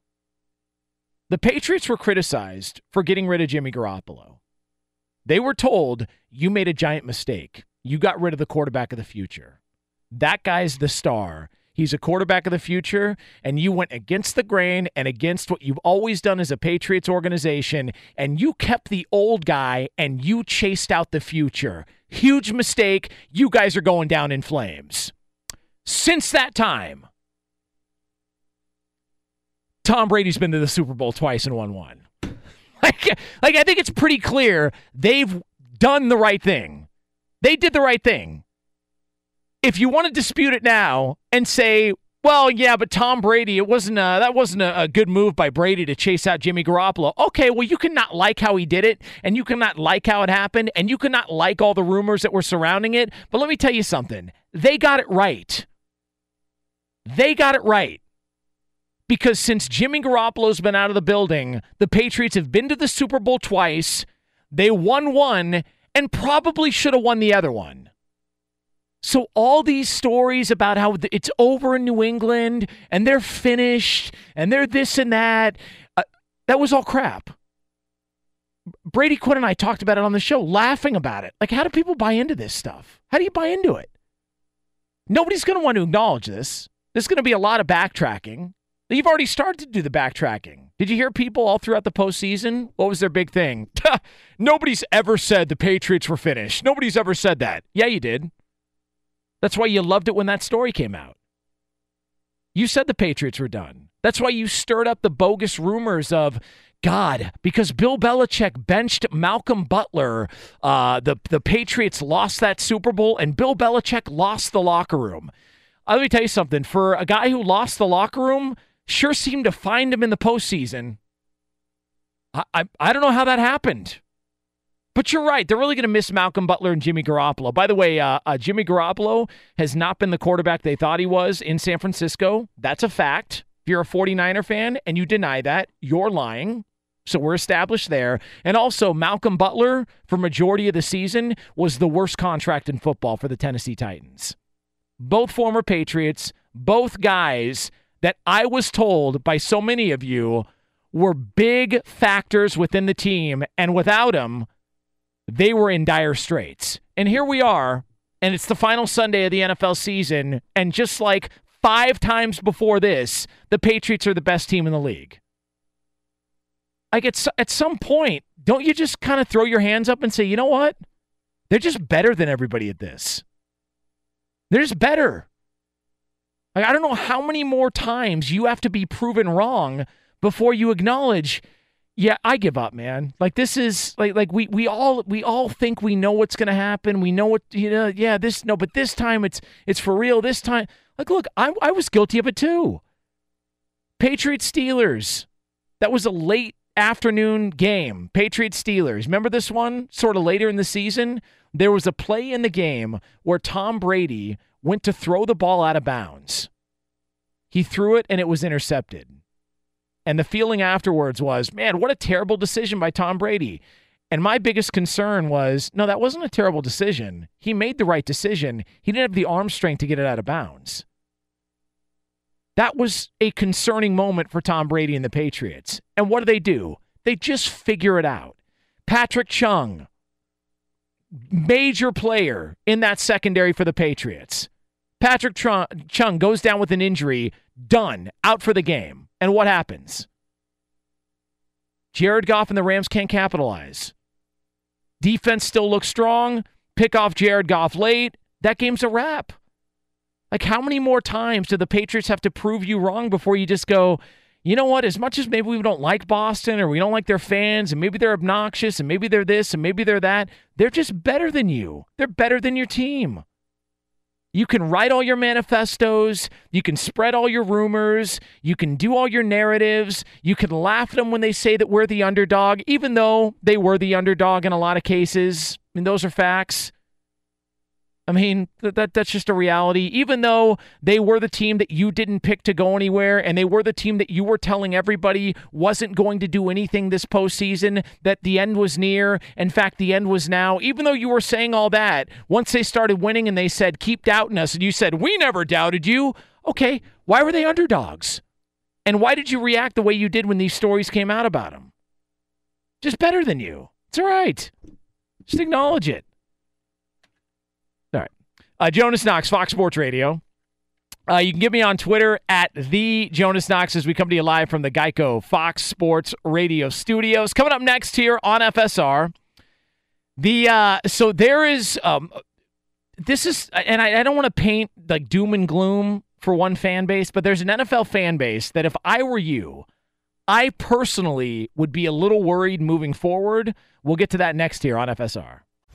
The Patriots were criticized for getting rid of Jimmy Garoppolo. They were told, you made a giant mistake. You got rid of the quarterback of the future. That guy's the star. He's a quarterback of the future, and you went against the grain and against what you've always done as a Patriots organization, and you kept the old guy and you chased out the future. Huge mistake. You guys are going down in flames. Since that time, Tom Brady's been to the Super Bowl twice and won one. Like, like I think it's pretty clear they've done the right thing. They did the right thing. If you want to dispute it now and say, well, yeah, but Tom Brady, it wasn't a, that wasn't a, a good move by Brady to chase out Jimmy Garoppolo. Okay, well, you cannot like how he did it, and you cannot like how it happened, and you cannot like all the rumors that were surrounding it. But let me tell you something. They got it right. They got it right because since Jimmy Garoppolo's been out of the building, the Patriots have been to the Super Bowl twice. They won one and probably should have won the other one. So all these stories about how it's over in New England and they're finished and they're this and that, uh, that was all crap. Brady Quinn and I talked about it on the show, laughing about it. Like, how do people buy into this stuff? How do you buy into it? Nobody's going to want to acknowledge this. There's going to be a lot of backtracking. You've already started to do the backtracking. Did you hear people all throughout the postseason? What was their big thing? Nobody's ever said the Patriots were finished. Nobody's ever said that. Yeah, you did. That's why you loved it when that story came out. You said the Patriots were done. That's why you stirred up the bogus rumors of God, because Bill Belichick benched Malcolm Butler. Uh, the the Patriots lost that Super Bowl, and Bill Belichick lost the locker room. Uh, let me tell you something. For a guy who lost the locker room, sure seemed to find him in the postseason. I, I, I don't know how that happened. But you're right. They're really going to miss Malcolm Butler and Jimmy Garoppolo. By the way, uh, uh, Jimmy Garoppolo has not been the quarterback they thought he was in San Francisco. That's a fact. If you're a 49er fan and you deny that, you're lying. So we're established there. And also, Malcolm Butler, for majority of the season, was the worst contract in football for the Tennessee Titans. Both former Patriots, both guys that I was told by so many of you were big factors within the team. And without them, they were in dire straits. And here we are, and it's the final Sunday of the NFL season. And just like five times before this, the Patriots are the best team in the league. Like at, at some point, don't you just kind of throw your hands up and say, you know what? They're just better than everybody at this. They're just better. Like, I don't know how many more times you have to be proven wrong before you acknowledge yeah, I give up, man. Like this is like like we we all we all think we know what's to happen. We know what you know. Yeah, this no, but this time it's it's for real. This time, like, look, I I was guilty of it too. Patriots Steelers. That was a late afternoon game. Patriots Steelers. Remember this one? Sort of later in the season, there was a play in the game where Tom Brady went to throw the ball out of bounds. He threw it and it was intercepted. And the feeling afterwards was, man, what a terrible decision by Tom Brady. And my biggest concern was, no, that wasn't a terrible decision. He made the right decision. He didn't have the arm strength to get it out of bounds. That was a concerning moment for Tom Brady and the Patriots. And what do they do? They just figure it out. Patrick Chung, major player in that secondary for the Patriots. Patrick Chung goes down with an injury, done, out for the game. And what happens? Jared Goff and the Rams can't capitalize. Defense still looks strong. Pick off Jared Goff late. That game's a wrap. Like, how many more times do the Patriots have to prove you wrong before you just go, you know what? As much as maybe we don't like Boston or we don't like their fans and maybe they're obnoxious and maybe they're this and maybe they're that, they're just better than you. They're better than your team. You can write all your manifestos. You can spread all your rumors. You can do all your narratives. You can laugh at them when they say that we're the underdog, even though they were the underdog in a lot of cases. I mean, those are facts. I mean, that, that that's just a reality. Even though they were the team that you didn't pick to go anywhere, and they were the team that you were telling everybody wasn't going to do anything this postseason, that the end was near. In fact, the end was now. Even though you were saying all that, once they started winning and they said, keep doubting us, and you said, we never doubted you. Okay, why were they underdogs? And why did you react the way you did when these stories came out about them? Just better than you. It's all right. Just acknowledge it. Uh, Jonas Knox, Fox Sports Radio. Uh, you can get me on Twitter at the Jonas Knox as we come to you live from the Geico Fox Sports Radio studios. Coming up next here on FSR, the uh, so there is um, this is, and I, I don't want to paint like doom and gloom for one fan base, but there's an NFL fan base that if I were you, I personally would be a little worried moving forward. We'll get to that next here on FSR.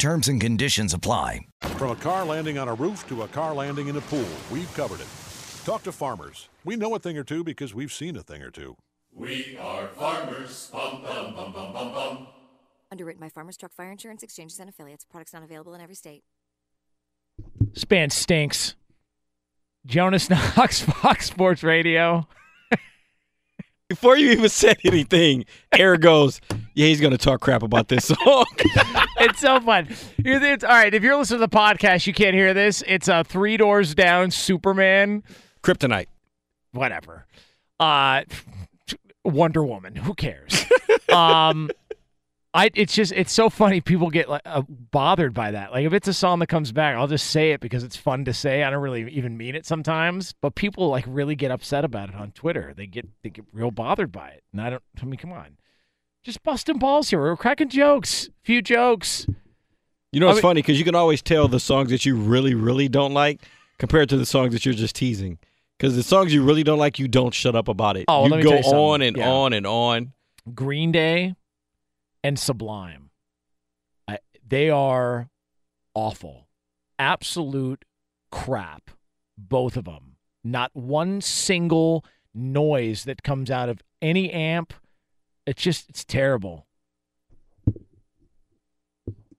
Terms and conditions apply. From a car landing on a roof to a car landing in a pool, we've covered it. Talk to farmers. We know a thing or two because we've seen a thing or two. We are farmers. Bum, bum, bum, bum, bum, bum. Underwritten by Farmers Truck Fire Insurance Exchanges and Affiliates. Products not available in every state. Span stinks. Jonas Knox, Fox Sports Radio. Before you even said anything, Eric goes, "Yeah, he's gonna talk crap about this song." it's so fun. It's, all right, if you're listening to the podcast, you can't hear this. It's a Three Doors Down Superman. Kryptonite. Whatever. Uh, Wonder Woman. Who cares? um, I it's just it's so funny. People get like uh, bothered by that. Like if it's a song that comes back, I'll just say it because it's fun to say. I don't really even mean it sometimes, but people like really get upset about it on Twitter. They get they get real bothered by it, and I don't. I mean, come on, just busting balls here. We're cracking jokes, a few jokes. You know, it's I mean- funny because you can always tell the songs that you really, really don't like compared to the songs that you're just teasing. Because the songs you really don't like, you don't shut up about it. Oh, you let go you on and Yeah. on and on. Green Day and Sublime. I, they are awful. Absolute crap. Both of them. Not one single noise that comes out of any amp. It's just, it's terrible.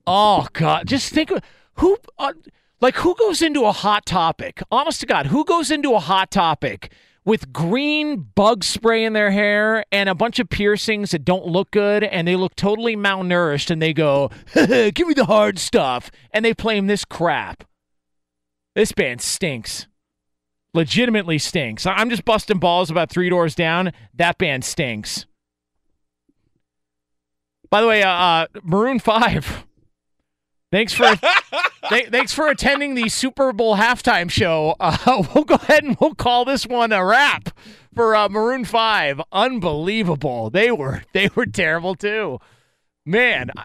Oh, God. Just think of who, uh, like, who goes into a hot topic? Honest to God, who goes into a hot topic with green bug spray in their hair and a bunch of piercings that don't look good and they look totally malnourished and they go, give me the hard stuff. And they play 'em this crap. This band stinks. Legitimately stinks. I'm just busting balls about three doors down. That band stinks. By the way, uh, uh, Maroon 5. Thanks for th- thanks for attending the Super Bowl halftime show. Uh, we'll go ahead and we'll call this one a wrap for uh, Maroon Five. Unbelievable. They were they were terrible too. Man, I,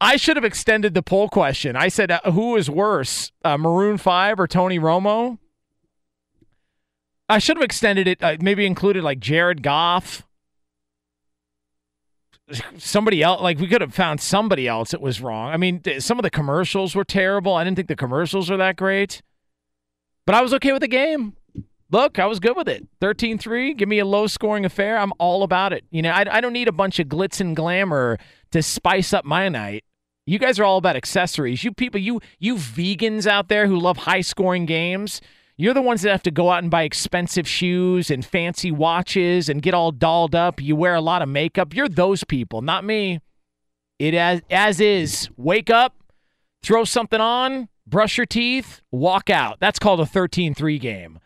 I should have extended the poll question. I said, uh, who is worse, uh, Maroon Five or Tony Romo? I should have extended it. Uh, maybe included like Jared Goff somebody else like we could have found somebody else that was wrong. I mean some of the commercials were terrible. I didn't think the commercials were that great. But i was okay with the game. Look i was good with it. 13-3 give me a low scoring affair. I'm all about it. You know I, I don't need a bunch of glitz and glamour to spice up my night. You guys are all about accessories. You people you you vegans out there who love high scoring games you're the ones that have to go out and buy expensive shoes and fancy watches and get all dolled up. You wear a lot of makeup. You're those people, not me. It as as is. Wake up, throw something on, brush your teeth, walk out. That's called a 13-3 game.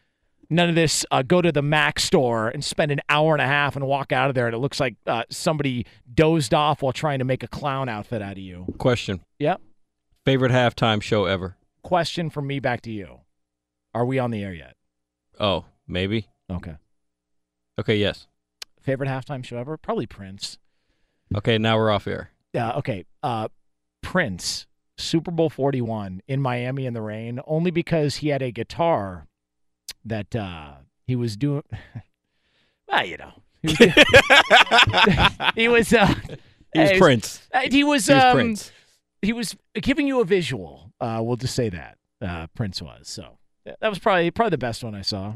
None of this uh, go to the Mac store and spend an hour and a half and walk out of there and it looks like uh, somebody dozed off while trying to make a clown outfit out of you. Question. Yep. Favorite halftime show ever? Question from me back to you. Are we on the air yet? Oh, maybe. Okay. Okay, yes. Favorite halftime show ever? Probably Prince. Okay, now we're off air. Yeah, okay. Uh Prince, Super Bowl 41 in Miami in the rain only because he had a guitar that uh he was doing well, you know. He was, he was uh He was Prince. uh, He was He was um, Prince. He was giving you a visual. Uh we'll just say that. Uh Prince was. So that was probably probably the best one I saw.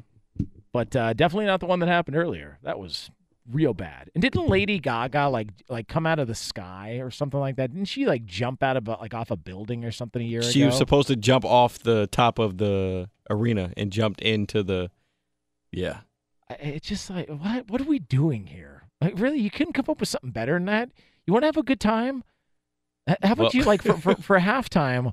But uh definitely not the one that happened earlier. That was real bad. And didn't Lady Gaga like like come out of the sky or something like that? Didn't she like jump out of a, like off a building or something a year She ago? was supposed to jump off the top of the arena and jumped into the. Yeah. It's just like what what are we doing here? Like really, you couldn't come up with something better than that? You want to have a good time? How about Well- you like for for, for halftime?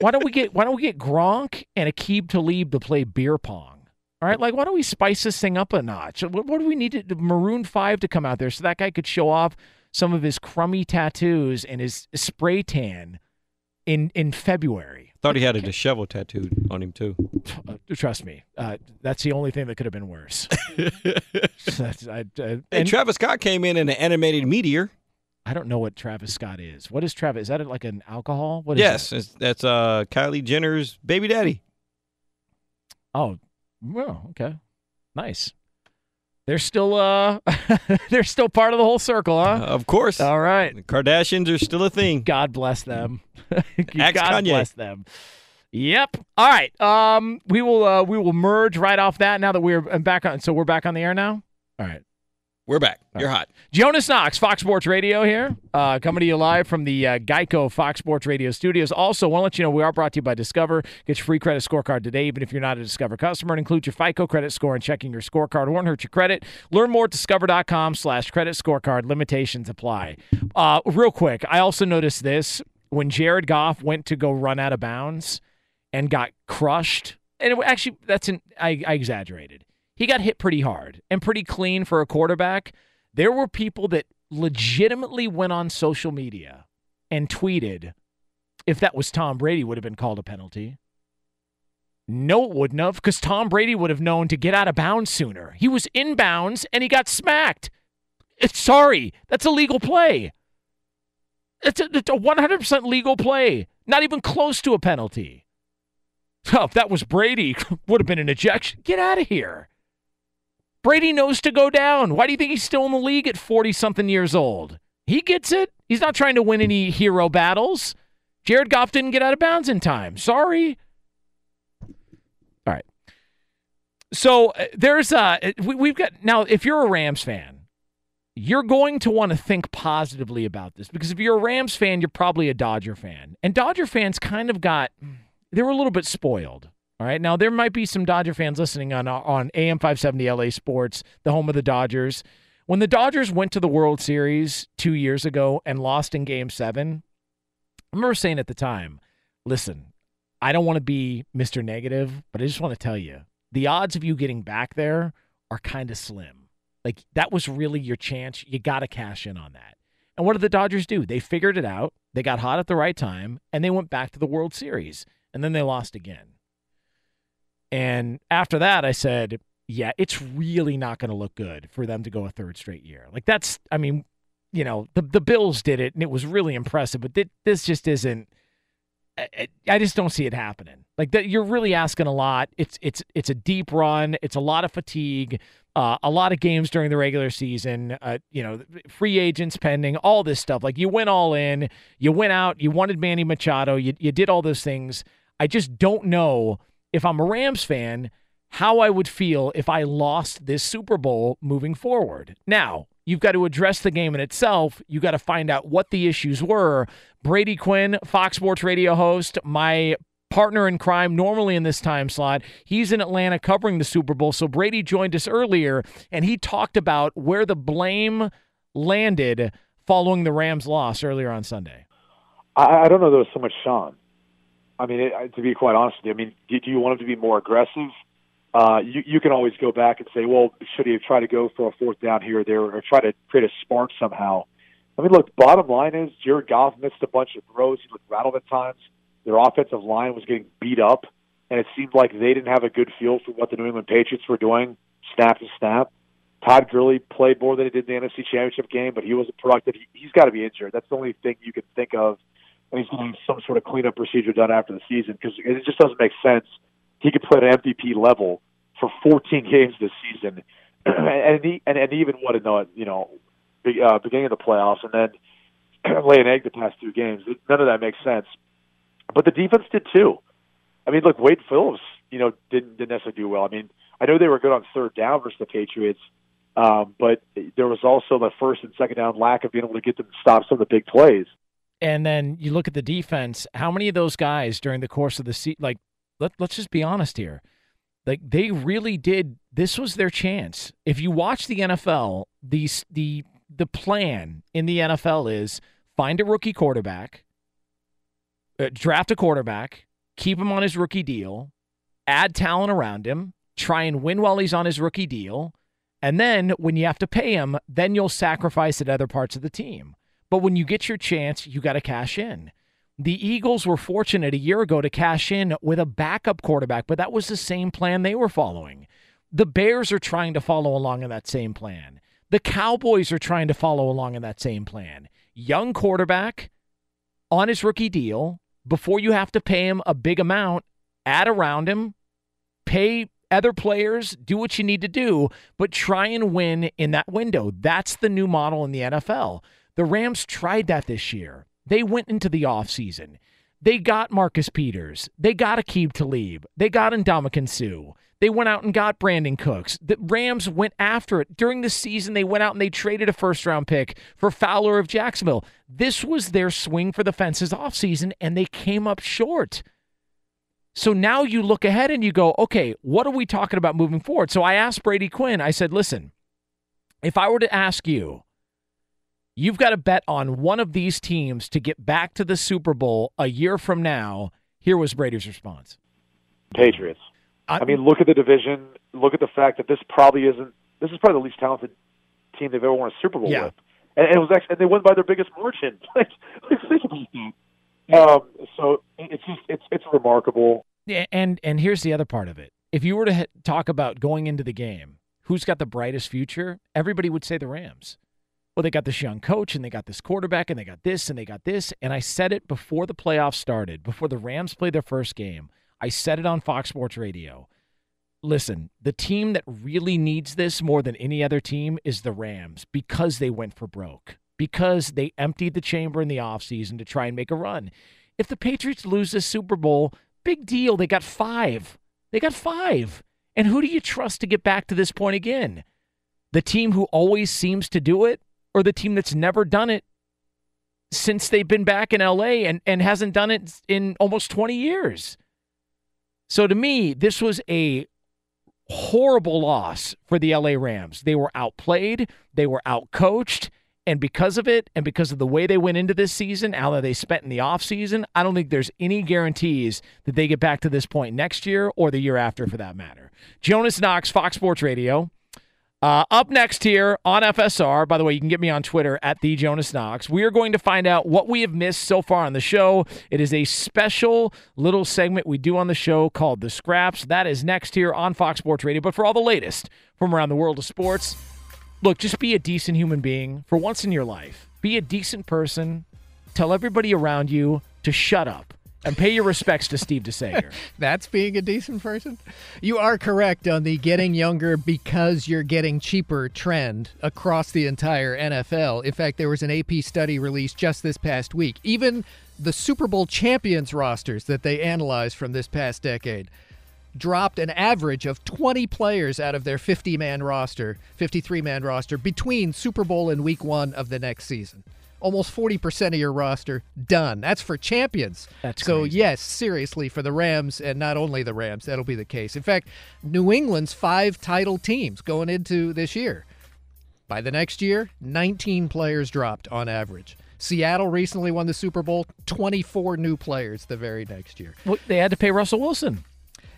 Why don't we get why don't we get Gronk and Aqib Talib to play beer pong? All right, like why don't we spice this thing up a notch? What, what do we need to Maroon Five to come out there so that guy could show off some of his crummy tattoos and his spray tan in in February? Thought he had a dishevel tattooed on him too. Uh, trust me, uh, that's the only thing that could have been worse. I, uh, Hey, and- Travis Scott came in in an animated meteor. I don't know what Travis Scott is. What is Travis? Is that like an alcohol? What is yes, that? that's uh Kylie Jenner's baby daddy. Oh, well, okay, nice. They're still uh, they're still part of the whole circle, huh? of course. All right. The Kardashians are still a thing. God bless them. God Kanye. bless them. Yep. All right. Um, we will uh, we will merge right off that now that we're back on. So we're back on the air now. All right. We're back. You're hot. Jonas Knox, Fox Sports Radio here, uh, coming to you live from the uh, Geico Fox Sports Radio studios. Also, want to let you know we are brought to you by Discover. Get your free credit scorecard today, even if you're not a Discover customer. And include your FICO credit score and checking your scorecard won't hurt your credit. Learn more at discover.com slash credit scorecard. Limitations apply. Uh, real quick, I also noticed this when Jared Goff went to go run out of bounds and got crushed. And it, actually, that's an I, I exaggerated. He got hit pretty hard and pretty clean for a quarterback. There were people that legitimately went on social media and tweeted if that was Tom Brady would have been called a penalty. No, it wouldn't have, because Tom Brady would have known to get out of bounds sooner. He was in bounds and he got smacked. It's, sorry, that's a legal play. It's a, it's a 100% legal play, not even close to a penalty. Oh, if that was Brady, would have been an ejection. Get out of here. Brady knows to go down. Why do you think he's still in the league at 40 something years old? He gets it. He's not trying to win any hero battles. Jared Goff didn't get out of bounds in time. Sorry. All right. So uh, there's uh we, we've got now if you're a Rams fan, you're going to want to think positively about this because if you're a Rams fan, you're probably a Dodger fan. And Dodger fans kind of got they were a little bit spoiled. All right. Now there might be some Dodger fans listening on on AM 570 LA Sports, the home of the Dodgers. When the Dodgers went to the World Series 2 years ago and lost in game 7, I remember saying at the time, listen, I don't want to be Mr. Negative, but I just want to tell you the odds of you getting back there are kind of slim. Like that was really your chance. You got to cash in on that. And what did the Dodgers do? They figured it out. They got hot at the right time and they went back to the World Series and then they lost again. And after that, I said, yeah, it's really not going to look good for them to go a third straight year. Like that's, I mean, you know, the the Bills did it and it was really impressive, but th- this just isn't. I, just don't see it happening. Like that, you're really asking a lot. It's it's it's a deep run. It's a lot of fatigue. Uh, a lot of games during the regular season. Uh, you know, free agents pending, all this stuff. Like you went all in. You went out. You wanted Manny Machado. You you did all those things. I just don't know if I'm a Rams fan how I would feel if I lost this Super Bowl moving forward. Now, You've got to address the game in itself. You got to find out what the issues were. Brady Quinn, Fox Sports Radio host, my partner in crime normally in this time slot. He's in Atlanta covering the Super Bowl. So Brady joined us earlier and he talked about where the blame landed following the Rams loss earlier on Sunday. I, I don't know there was so much Sean. I mean, it, to be quite honest with you, I mean, did you want him to be more aggressive? uh, you, you can always go back and say, well, should he have tried to go for a fourth down here or there or try to create a spark somehow? I mean, look, bottom line is Jared Goff missed a bunch of throws. He looked rattled at times. Their offensive line was getting beat up, and it seemed like they didn't have a good feel for what the New England Patriots were doing snap to snap. Todd Gurley played more than he did in the NFC Championship game, but he wasn't productive. He, he's got to be injured. That's the only thing you can think of. And he's getting some sort of cleanup procedure done after the season because it just doesn't make sense – he could play at MVP level for 14 games this season, and he and, and even what in the you know uh, beginning of the playoffs, and then lay an egg the past two games. None of that makes sense. But the defense did too. I mean, look, Wade Phillips, you know, didn't didn't necessarily do well. I mean, I know they were good on third down versus the Patriots, um, but there was also the first and second down lack of being able to get them to stop some of the big plays. And then you look at the defense. How many of those guys during the course of the season, like let, let's just be honest here. Like they really did. This was their chance. If you watch the NFL, the the the plan in the NFL is find a rookie quarterback, uh, draft a quarterback, keep him on his rookie deal, add talent around him, try and win while he's on his rookie deal, and then when you have to pay him, then you'll sacrifice at other parts of the team. But when you get your chance, you got to cash in. The Eagles were fortunate a year ago to cash in with a backup quarterback, but that was the same plan they were following. The Bears are trying to follow along in that same plan. The Cowboys are trying to follow along in that same plan. Young quarterback on his rookie deal before you have to pay him a big amount, add around him, pay other players, do what you need to do, but try and win in that window. That's the new model in the NFL. The Rams tried that this year. They went into the offseason. They got Marcus Peters. They got Aqib Talib. They got Ndamukong Suh. They went out and got Brandin Cooks. The Rams went after it. During the season, they went out and they traded a first round pick for Fowler of Jacksonville. This was their swing for the fences offseason, and they came up short. So now you look ahead and you go, okay, what are we talking about moving forward? So I asked Brady Quinn, I said, listen, if I were to ask you, You've got to bet on one of these teams to get back to the Super Bowl a year from now. Here was Brady's response Patriots. I, I mean, look at the division. Look at the fact that this probably isn't, this is probably the least talented team they've ever won a Super Bowl yeah. with. and it was actually and they won by their biggest margin. like, like think about that. Um, so it's just it's it's remarkable. Yeah, and and here's the other part of it. If you were to talk about going into the game, who's got the brightest future? Everybody would say the Rams. Well, they got this young coach and they got this quarterback and they got this and they got this. And I said it before the playoffs started, before the Rams played their first game. I said it on Fox Sports Radio. Listen, the team that really needs this more than any other team is the Rams because they went for broke, because they emptied the chamber in the offseason to try and make a run. If the Patriots lose this Super Bowl, big deal. They got five. They got five. And who do you trust to get back to this point again? The team who always seems to do it or the team that's never done it since they've been back in LA and, and hasn't done it in almost 20 years? So to me, this was a horrible loss for the LA Rams. They were outplayed, they were outcoached, and because of it, and because of the way they went into this season, how they spent in the offseason, I don't think there's any guarantees that they get back to this point next year or the year after for that matter. Jonas Knox, Fox Sports Radio. Uh, up next here on FSR, by the way, you can get me on Twitter at the Jonas Knox. We are going to find out what we have missed so far on the show. It is a special little segment we do on the show called The Scraps. That is next here on Fox Sports Radio. But for all the latest from around the world of sports, look, just be a decent human being for once in your life. Be a decent person. Tell everybody around you to shut up and pay your respects to Steve DeSager. That's being a decent person. You are correct on the getting younger because you're getting cheaper trend across the entire NFL. In fact, there was an AP study released just this past week. Even the Super Bowl champions rosters that they analyzed from this past decade dropped an average of 20 players out of their 50 man roster, 53 man roster between Super Bowl and week 1 of the next season almost 40% of your roster done. That's for champions. That's so crazy. yes, seriously for the Rams and not only the Rams, that'll be the case. In fact, New England's five title teams going into this year. By the next year, 19 players dropped on average. Seattle recently won the Super Bowl, 24 new players the very next year. Well, they had to pay Russell Wilson.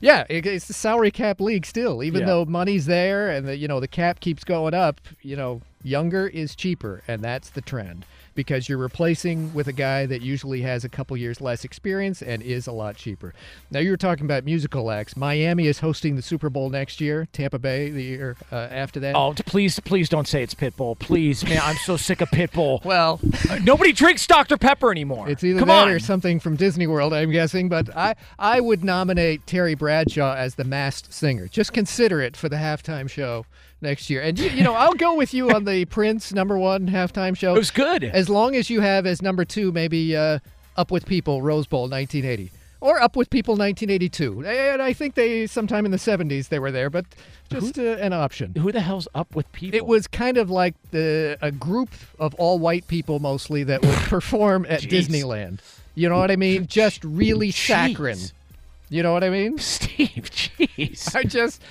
Yeah, it's the salary cap league still. Even Yeah. though money's there and the you know the cap keeps going up, you know younger is cheaper, and that's the trend because you're replacing with a guy that usually has a couple years less experience and is a lot cheaper. Now you were talking about musical acts. Miami is hosting the Super Bowl next year. Tampa Bay the year uh, after that. Oh, please, please don't say it's Pitbull. Please, man, I'm so sick of Pitbull. Well, nobody drinks Dr. Pepper anymore. It's either Come that on. or something from Disney World, I'm guessing. But I, I would nominate Terry Bradshaw as the masked singer. Just consider it for the halftime show next year. And you, you know, I'll go with you on the Prince number one halftime show. It was good. As long as you have as number two, maybe uh, Up with People, Rose Bowl, 1980. Or Up with People, 1982. And I think they, sometime in the 70s, they were there, but just uh, an option. Who the hell's Up with People? It was kind of like the a group of all white people mostly that would perform at Jeez. Disneyland. You know what I mean? Just really saccharine. You know what I mean? Steve, jeez. I just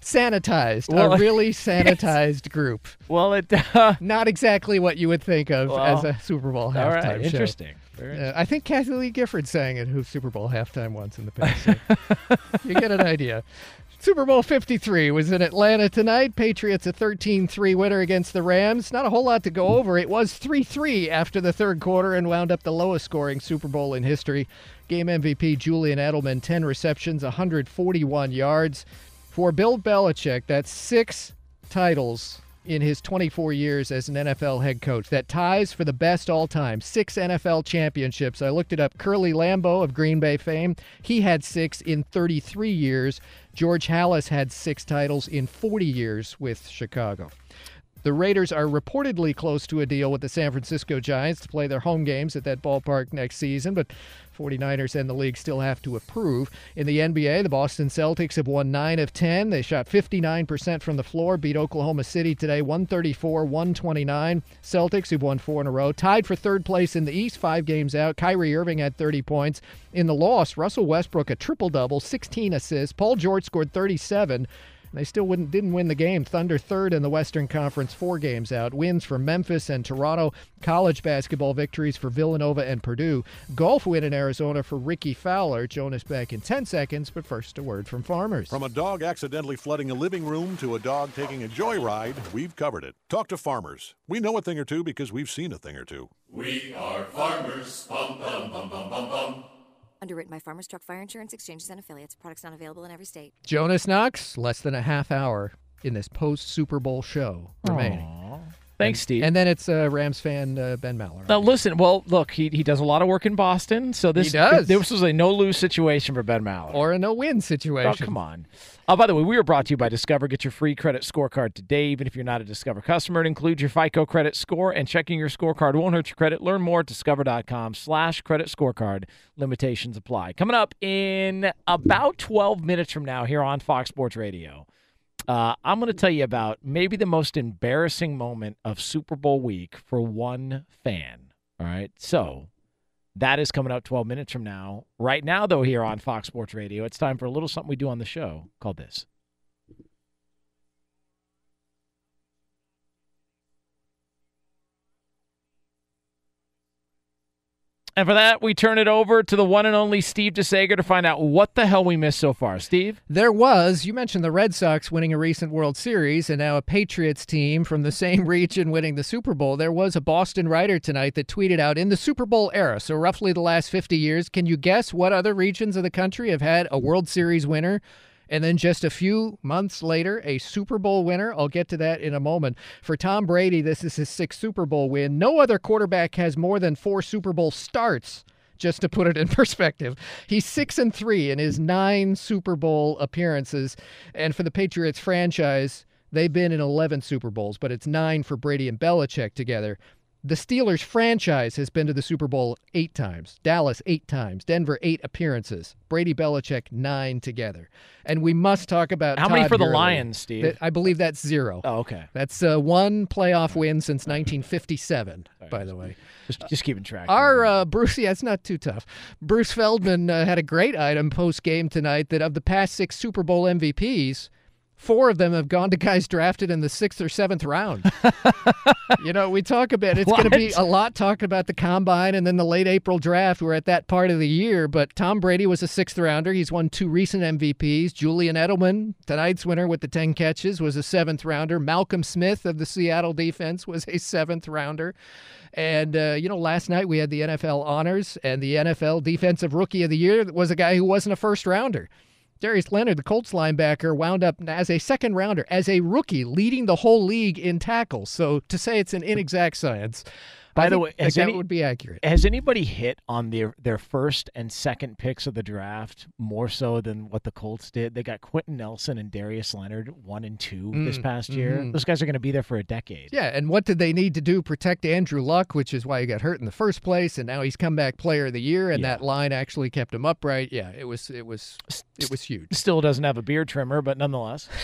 sanitized. Well, a really sanitized group. Well, it uh, not exactly what you would think of Well, as a Super Bowl halftime right, show. interesting. Very Uh, I think Kathie Lee Gifford sang it who Super Bowl halftime once in the past. so you get an idea. Super Bowl 53 was in Atlanta tonight. Patriots a 13-3 winner against the Rams. Not a whole lot to go over. It was 3-3 after the third quarter and wound up the lowest scoring Super Bowl in history. Game MVP Julian Edelman 10 receptions, 141 yards. For Bill Belichick, that's 6 titles in his 24 years as an NFL head coach. That ties for the best all time. Six NFL championships. I looked it up. Curly Lambeau of Green Bay fame, he had six in 33 years. George Halas had six titles in 40 years with Chicago. The Raiders are reportedly close to a deal with the San Francisco Giants to play their home games at that ballpark next season, but 49ers and the league still have to approve. In the NBA, the Boston Celtics have won 9 of 10. They shot 59% from the floor, beat Oklahoma City today 134 129. Celtics, who've won four in a row, tied for third place in the East, five games out. Kyrie Irving had 30 points. In the loss, Russell Westbrook, a triple double, 16 assists. Paul George scored 37. They still wouldn't, didn't win the game. Thunder third in the Western Conference, four games out. Wins for Memphis and Toronto. College basketball victories for Villanova and Purdue. Golf win in Arizona for Rickie Fowler. Jonas back in 10 seconds, but first a word from farmers. From a dog accidentally flooding a living room to a dog taking a joyride, we've covered it. Talk to farmers. We know a thing or two because we've seen a thing or two. We are farmers. Bum, bum, bum, bum, bum, bum. Underwritten by Farmers Truck Fire Insurance Exchanges and Affiliates. Products not available in every state. Jonas Knox, less than a half hour in this post Super Bowl show remaining. Thanks, And- Steve. And then it's uh, Rams fan uh, Ben Maller. Now listen, well, look, he, he does a lot of work in Boston, so this He does. this was a no lose situation for Ben Maller. Or a no win situation. Oh, come on. Oh, by the way, we were brought to you by Discover. Get your free credit scorecard today, even if you're not a Discover customer. It includes your FICO credit score, and checking your scorecard won't hurt your credit. Learn more at discover.com slash credit scorecard. Limitations apply. Coming up in about 12 minutes from now here on Fox Sports Radio, uh, I'm going to tell you about maybe the most embarrassing moment of Super Bowl week for one fan. All right. So that is coming up 12 minutes from now. Right now, though, here on Fox Sports Radio, it's time for a little something we do on the show called this. And for that, we turn it over to the one and only Steve DeSager to find out what the hell we missed so far. Steve? There was, you mentioned the Red Sox winning a recent World Series and now a Patriots team from the same region winning the Super Bowl. There was a Boston writer tonight that tweeted out in the Super Bowl era, so roughly the last 50 years, can you guess what other regions of the country have had a World Series winner? And then just a few months later, a Super Bowl winner. I'll get to that in a moment. For Tom Brady, this is his sixth Super Bowl win. No other quarterback has more than four Super Bowl starts just to put it in perspective. He's six and three in his nine Super Bowl appearances. And for the Patriots franchise, they've been in 11 Super Bowls, but it's nine for Brady and Belichick together. The Steelers franchise has been to the Super Bowl eight times, Dallas eight times, Denver eight appearances, Brady Belichick nine together. And we must talk about How many Todd for the Lions, Steve? That- I believe that's zero. Oh, okay. That's uh, one playoff win since 1957, by the way. Just, just keeping track. Our uh, Bruce, yeah, it's not too tough. Bruce Feldman uh, had a great item post game tonight that of the past six Super Bowl MVPs, four of them have gone to guys drafted in the sixth or seventh round. you know, we talk about it's going to be a lot talking about the combine and then the late April draft. We're at that part of the year, but Tom Brady was a sixth rounder. He's won two recent MVPs. Julian Edelman, tonight's winner with the 10 catches, was a seventh rounder. Malcolm Smith of the Seattle defense was a seventh rounder. And, uh, you know, last night we had the NFL honors, and the NFL Defensive Rookie of the Year was a guy who wasn't a first rounder. Darius Leonard, the Colts linebacker, wound up as a second rounder, as a rookie, leading the whole league in tackles. So to say it's an inexact science, By the way, has that any- would be accurate. Has anybody hit on their their first and second picks of the draft more so than what the Colts did? They got Quenton Nelson and Darius Leonard one and two this Mm, past year. mhm. Those guys are going to be there for a decade. Yeah, and what did they need to do? Protect Andrew Luck, which is why he got hurt in the first place, and now he's come back player of the year, and that line actually kept him upright. Yeah, it was it was it was huge. Still doesn't have a beard trimmer, but nonetheless.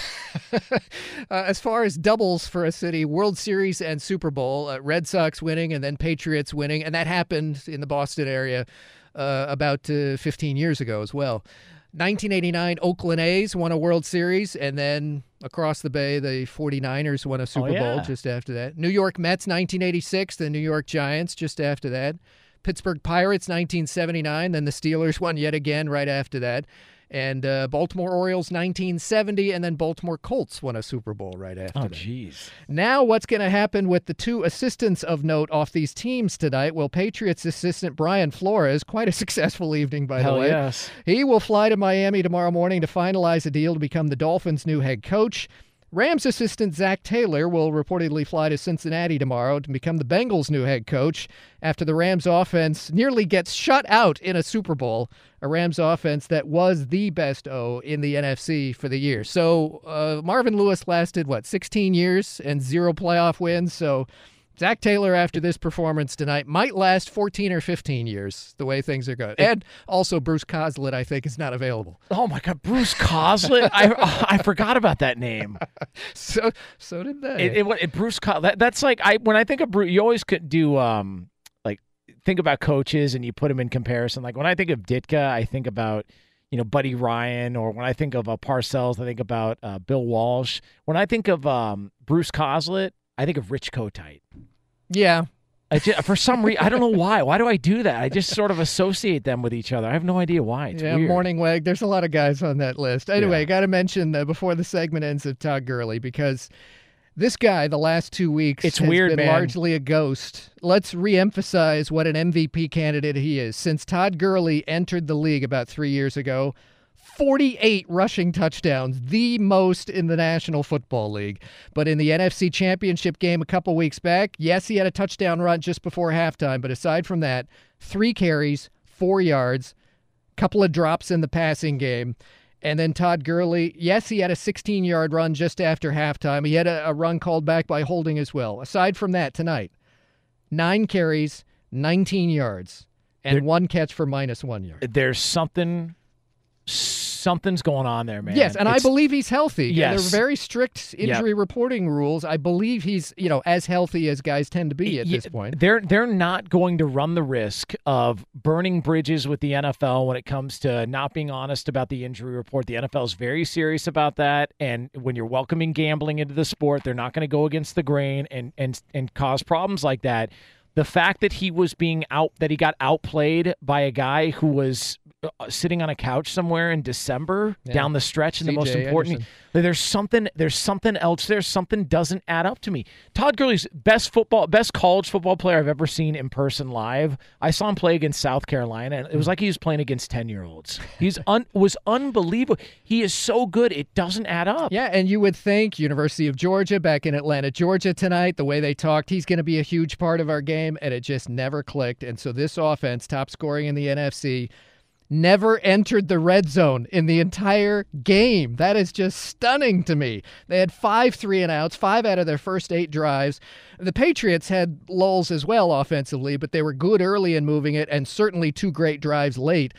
Uh, as far as doubles for a city, World Series and Super Bowl, uh, Red Sox winning and then Patriots winning, and that happened in the Boston area uh, about uh, 15 years ago as well. 1989, Oakland A's won a World Series, and then across the bay, the 49ers won a Super Bowl yeah. just after that. New York Mets, 1986, the New York Giants just after that. Pittsburgh Pirates, 1979, then the Steelers won yet again right after that. And uh, Baltimore Orioles, 1970, and then Baltimore Colts won a Super Bowl right after Oh, jeez. Now, what's going to happen with the two assistants of note off these teams tonight? Well, Patriots assistant Brian Flores, quite a successful evening, by Hell the way. yes. He will fly to Miami tomorrow morning to finalize a deal to become the Dolphins' new head coach. Rams assistant Zac Taylor will reportedly fly to Cincinnati tomorrow to become the Bengals' new head coach after the Rams offense nearly gets shut out in a Super Bowl, a Rams offense that was the best O in the NFC for the year. So uh, Marvin Lewis lasted, what, 16 years and zero playoff wins? So Zac Taylor, after this performance tonight, might last 14 or 15 years, the way things are going. And also, Bruce Coslet, I think, is not available. Oh my God, Bruce Coslet! I I forgot about that name. So so did they. It, it, it- Bruce Coslet. That, that's like I when I think of Bruce, you always could do um like think about coaches and you put them in comparison. Like when I think of Ditka, I think about you know Buddy Ryan, or when I think of uh, Parcells, I think about uh, Bill Walsh. When I think of um, Bruce Coslet, I think of Rich Kotite. Yeah. I just, for some reason, I don't know why. Why do I do that? I just sort of associate them with each other. I have no idea why. It's yeah, weird. Morning Wag. There's a lot of guys on that list. Anyway, i got to mention uh, before the segment ends of Todd Gurley because this guy, the last two weeks, It's has weird, been man. largely a ghost. Let's reemphasize what an MVP candidate he is. Since Todd Gurley entered the league about three years ago, 48 rushing touchdowns, the most in the National Football League. But in the NFC Championship game a couple weeks back, yes, he had a touchdown run just before halftime. But aside from that, three carries, four yards, couple of drops in the passing game. And then Todd Gurley, yes, he had a 16 yard run just after halftime. He had a, a run called back by holding as well. Aside from that, tonight, nine carries, 19 yards, and one catch for minus one yard. There's something, something's going on there, man. Yes, and I believe he's healthy. Yes. There are very strict injury reporting rules. I believe he's, you know, as healthy as guys tend to be at Yeah, this point. They're they're not going to run the risk of burning bridges with the NFL when it comes to not being honest about the injury report. The NFL is very serious about that, and when you're welcoming gambling into the sport, they're not going to go against the grain and and and cause problems like that. The fact that he was being out that he got outplayed by a guy who was Uh, sitting on a couch somewhere in December Yeah. down the stretch in the most important Anderson. there's something there's something else there something doesn't add up to me todd Gurley's best football best college football player i've ever seen in person live i saw him play against south carolina and it was hmm. like he was playing against 10 year olds he's un, was unbelievable he is so good it doesn't add up Yeah, and you would think University of Georgia back in Atlanta, Georgia tonight, the way they talked, he's going to be a huge part of our game, and it just never clicked. And so this offense, top scoring in the NFC, never entered the red zone in the entire game. That is just stunning to me. They had five three and outs, five out of their first eight drives. The Patriots had lulls as well offensively, but they were good early in moving it, and certainly two great drives late.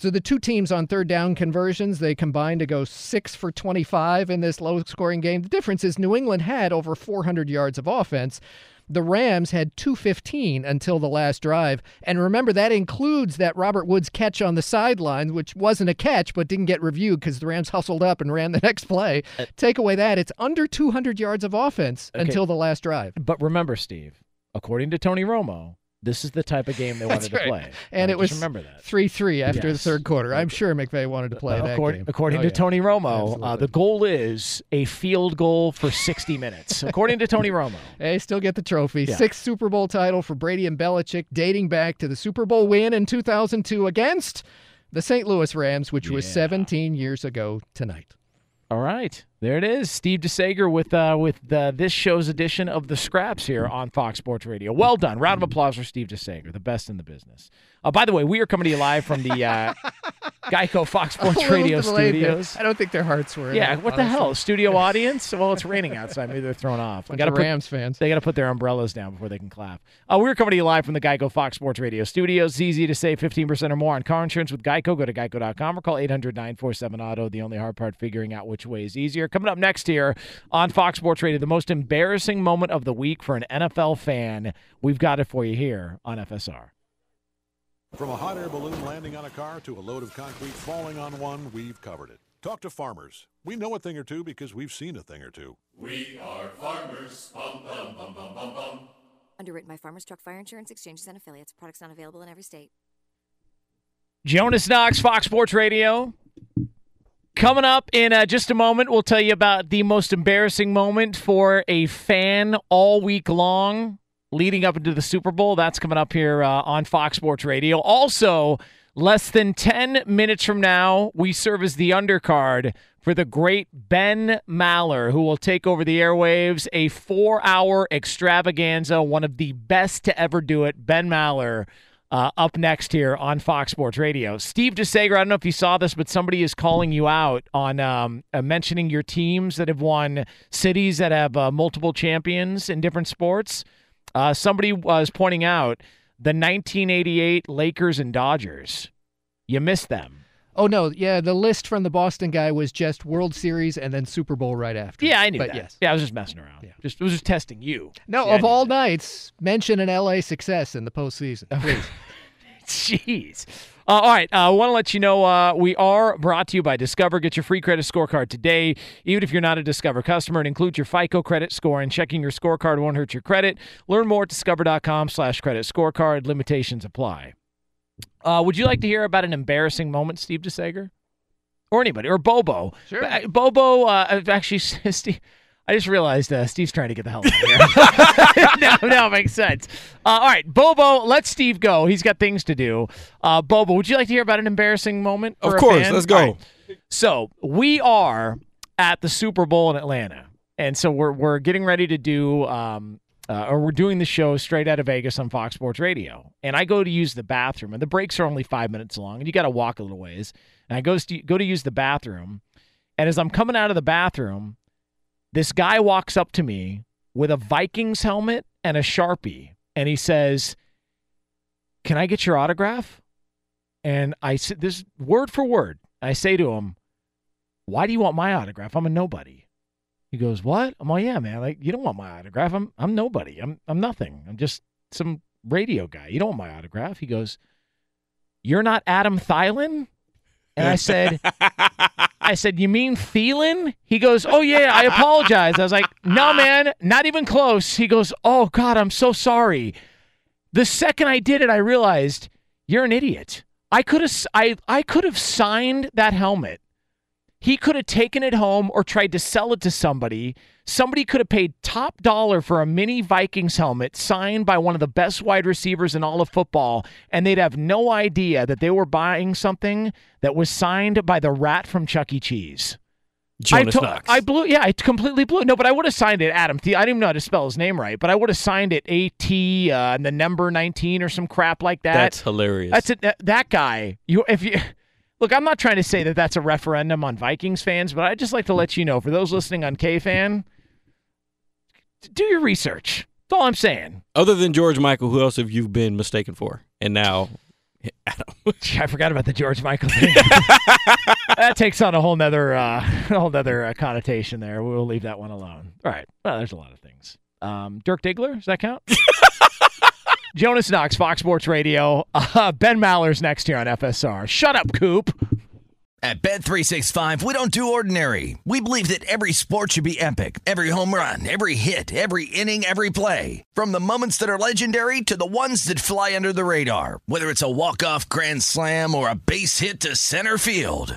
So the two teams on third down conversions, they combined to go 6 for 25 in this low scoring game. The difference is New England had over 400 yards of offense. The Rams had 215 until the last drive. And remember, that includes that Robert Woods catch on the sideline, which wasn't a catch but didn't get reviewed because the Rams hustled up and ran the next play. Uh, Take away that, it's under 200 yards of offense Okay. until the last drive. but remember steve according to tony romo this is the type of game they wanted That's to play And Right, it was remember that 3 3 after the third quarter. I'm sure McVay wanted to play that according, game. according Oh, to yeah. Tony Romo, uh, the goal is a field goal for 60 minutes. according to Tony Romo. They still get the trophy. Yeah. Sixth Super Bowl title for Brady and Belichick, dating back to the Super Bowl win in 2002 against the St. Louis Rams, which was 17 years ago tonight. All right, there it is. Steve DeSager with uh, with this show's edition of the Scraps here on Fox Sports Radio. Well done. Round of applause for Steve DeSager, the best in the business. Uh, by the way, we are coming to you live from the uh, Geico Fox Sports Radio there. studios. I don't think their hearts were. Yeah, what the hell? Studio audience? Well, it's raining outside. Maybe they're thrown off. They gotta of put- Rams fans. They got to put their umbrellas down before they can clap. Uh, we're coming to you live from the Geico Fox Sports Radio studios. It's easy to save 15% or more on car insurance with Geico. Go to geico.com or call 800 947 Auto. The only hard part, figuring out which way is easier. Coming up next here on Fox Sports Radio, the most embarrassing moment of the week for an NFL fan. We've got it for you here on FSR. From a hot air balloon landing on a car to a load of concrete falling on one, we've covered it. Talk to farmers. We know a thing or two because we've seen a thing or two. We are farmers. Bum, bum, bum, bum, bum, bum. Underwritten by Farmers Truck Fire Insurance Exchanges and Affiliates. Products not available in every state. Jonas Knox, Fox Sports Radio. Coming up in uh, just a moment, we'll tell you about the most embarrassing moment for a fan all week long leading up into the Super Bowl. That's coming up here uh, on Fox Sports Radio. Also, less than 10 minutes from now, we serve as the undercard for the great Ben Maller, who will take over the airwaves. A four hour extravaganza, one of the best to ever do it. Ben Maller uh, up next here on Fox Sports Radio. Steve DeSager, I don't know if you saw this, but somebody is calling you out on um, uh, mentioning your teams that have won, cities that have uh, multiple champions in different sports. Uh, somebody was pointing out the 1988 Lakers and Dodgers. You missed them. Oh, no. Yeah, the list from the Boston guy was just World Series and then Super Bowl right after. Yeah, I knew but that. yes. Yeah, I was just messing around. Yeah. Just, I was just testing you. No, Yeah, of all nights, mention an LA success in the postseason, please. Jeez. Uh, all right. I uh, want to let you know uh, we are brought to you by Discover. Get your free credit scorecard today. Even if you're not a Discover customer, it includes your FICO credit score, and checking your scorecard won't hurt your credit. Learn more at discover.com slash credit scorecard. Limitations apply. Uh, would you like to hear about an embarrassing moment, Steve DeSager? Or anybody, or Bobo. Sure. Bobo, uh, actually, Steve. I just realized uh, Steve's trying to get the hell out of here. now, now it makes sense. Uh, all right, Bobo, let Steve go. He's got things to do. Uh, Bobo, would you like to hear about an embarrassing moment? Of course, let's go. Right. So we are at the Super Bowl in Atlanta, and so we're we're getting ready to do. Um, uh, or we're doing the show straight out of Vegas on Fox Sports Radio, and I go to use the bathroom, and the breaks are only five minutes long, and you got to walk a little ways. And I go to go to use the bathroom, and as I'm coming out of the bathroom, this guy walks up to me with a Vikings helmet and a Sharpie, and he says, Can I get your autograph? And I said, This word for word, I say to him, Why do you want my autograph? I'm a nobody. He goes, What? I'm like, Yeah, man. Like, you don't want my autograph. I'm I'm nobody. I'm I'm nothing. I'm just some radio guy. You don't want my autograph. He goes, You're not Adam Thielen? And I said, I said, You mean Thielen? He goes, Oh, yeah, I apologize. I was like, No, man, not even close. He goes, Oh, God, I'm so sorry. The second I did it, I realized you're an idiot. I could have I, I could have signed that helmet. He could have taken it home or tried to sell it to somebody. Somebody could have paid top dollar for a mini Vikings helmet signed by one of the best wide receivers in all of football, and they'd have no idea that they were buying something that was signed by the rat from Chuck E. Cheese. Jonas I to- Knox. I blew. Yeah, I completely blew. No, but I would have signed it Adam. Th- I didn't even know how to spell his name right, but I would have signed it A T uh, and the number nineteen or some crap like that. That's hilarious. That's it. That, that guy. You if you look, I'm not trying to say that that's a referendum on Vikings fans, but I'd just like to let you know for those listening on K fan, do your research. That's all I'm saying. Other than George Michael, who else have you been mistaken for? And now, I forgot about the George Michael thing. that takes on a whole nother, uh, a whole nother uh, connotation there. We'll leave that one alone. All right. Well, there's a lot of things. Um, Dirk Diggler, does that count? Jonas Knox, Fox Sports Radio. Uh, ben Maller's next here on FSR. Shut up, Coop. At Bet365, we don't do ordinary. We believe that every sport should be epic. Every home run, every hit, every inning, every play. From the moments that are legendary to the ones that fly under the radar. Whether it's a walk-off grand slam or a base hit to center field.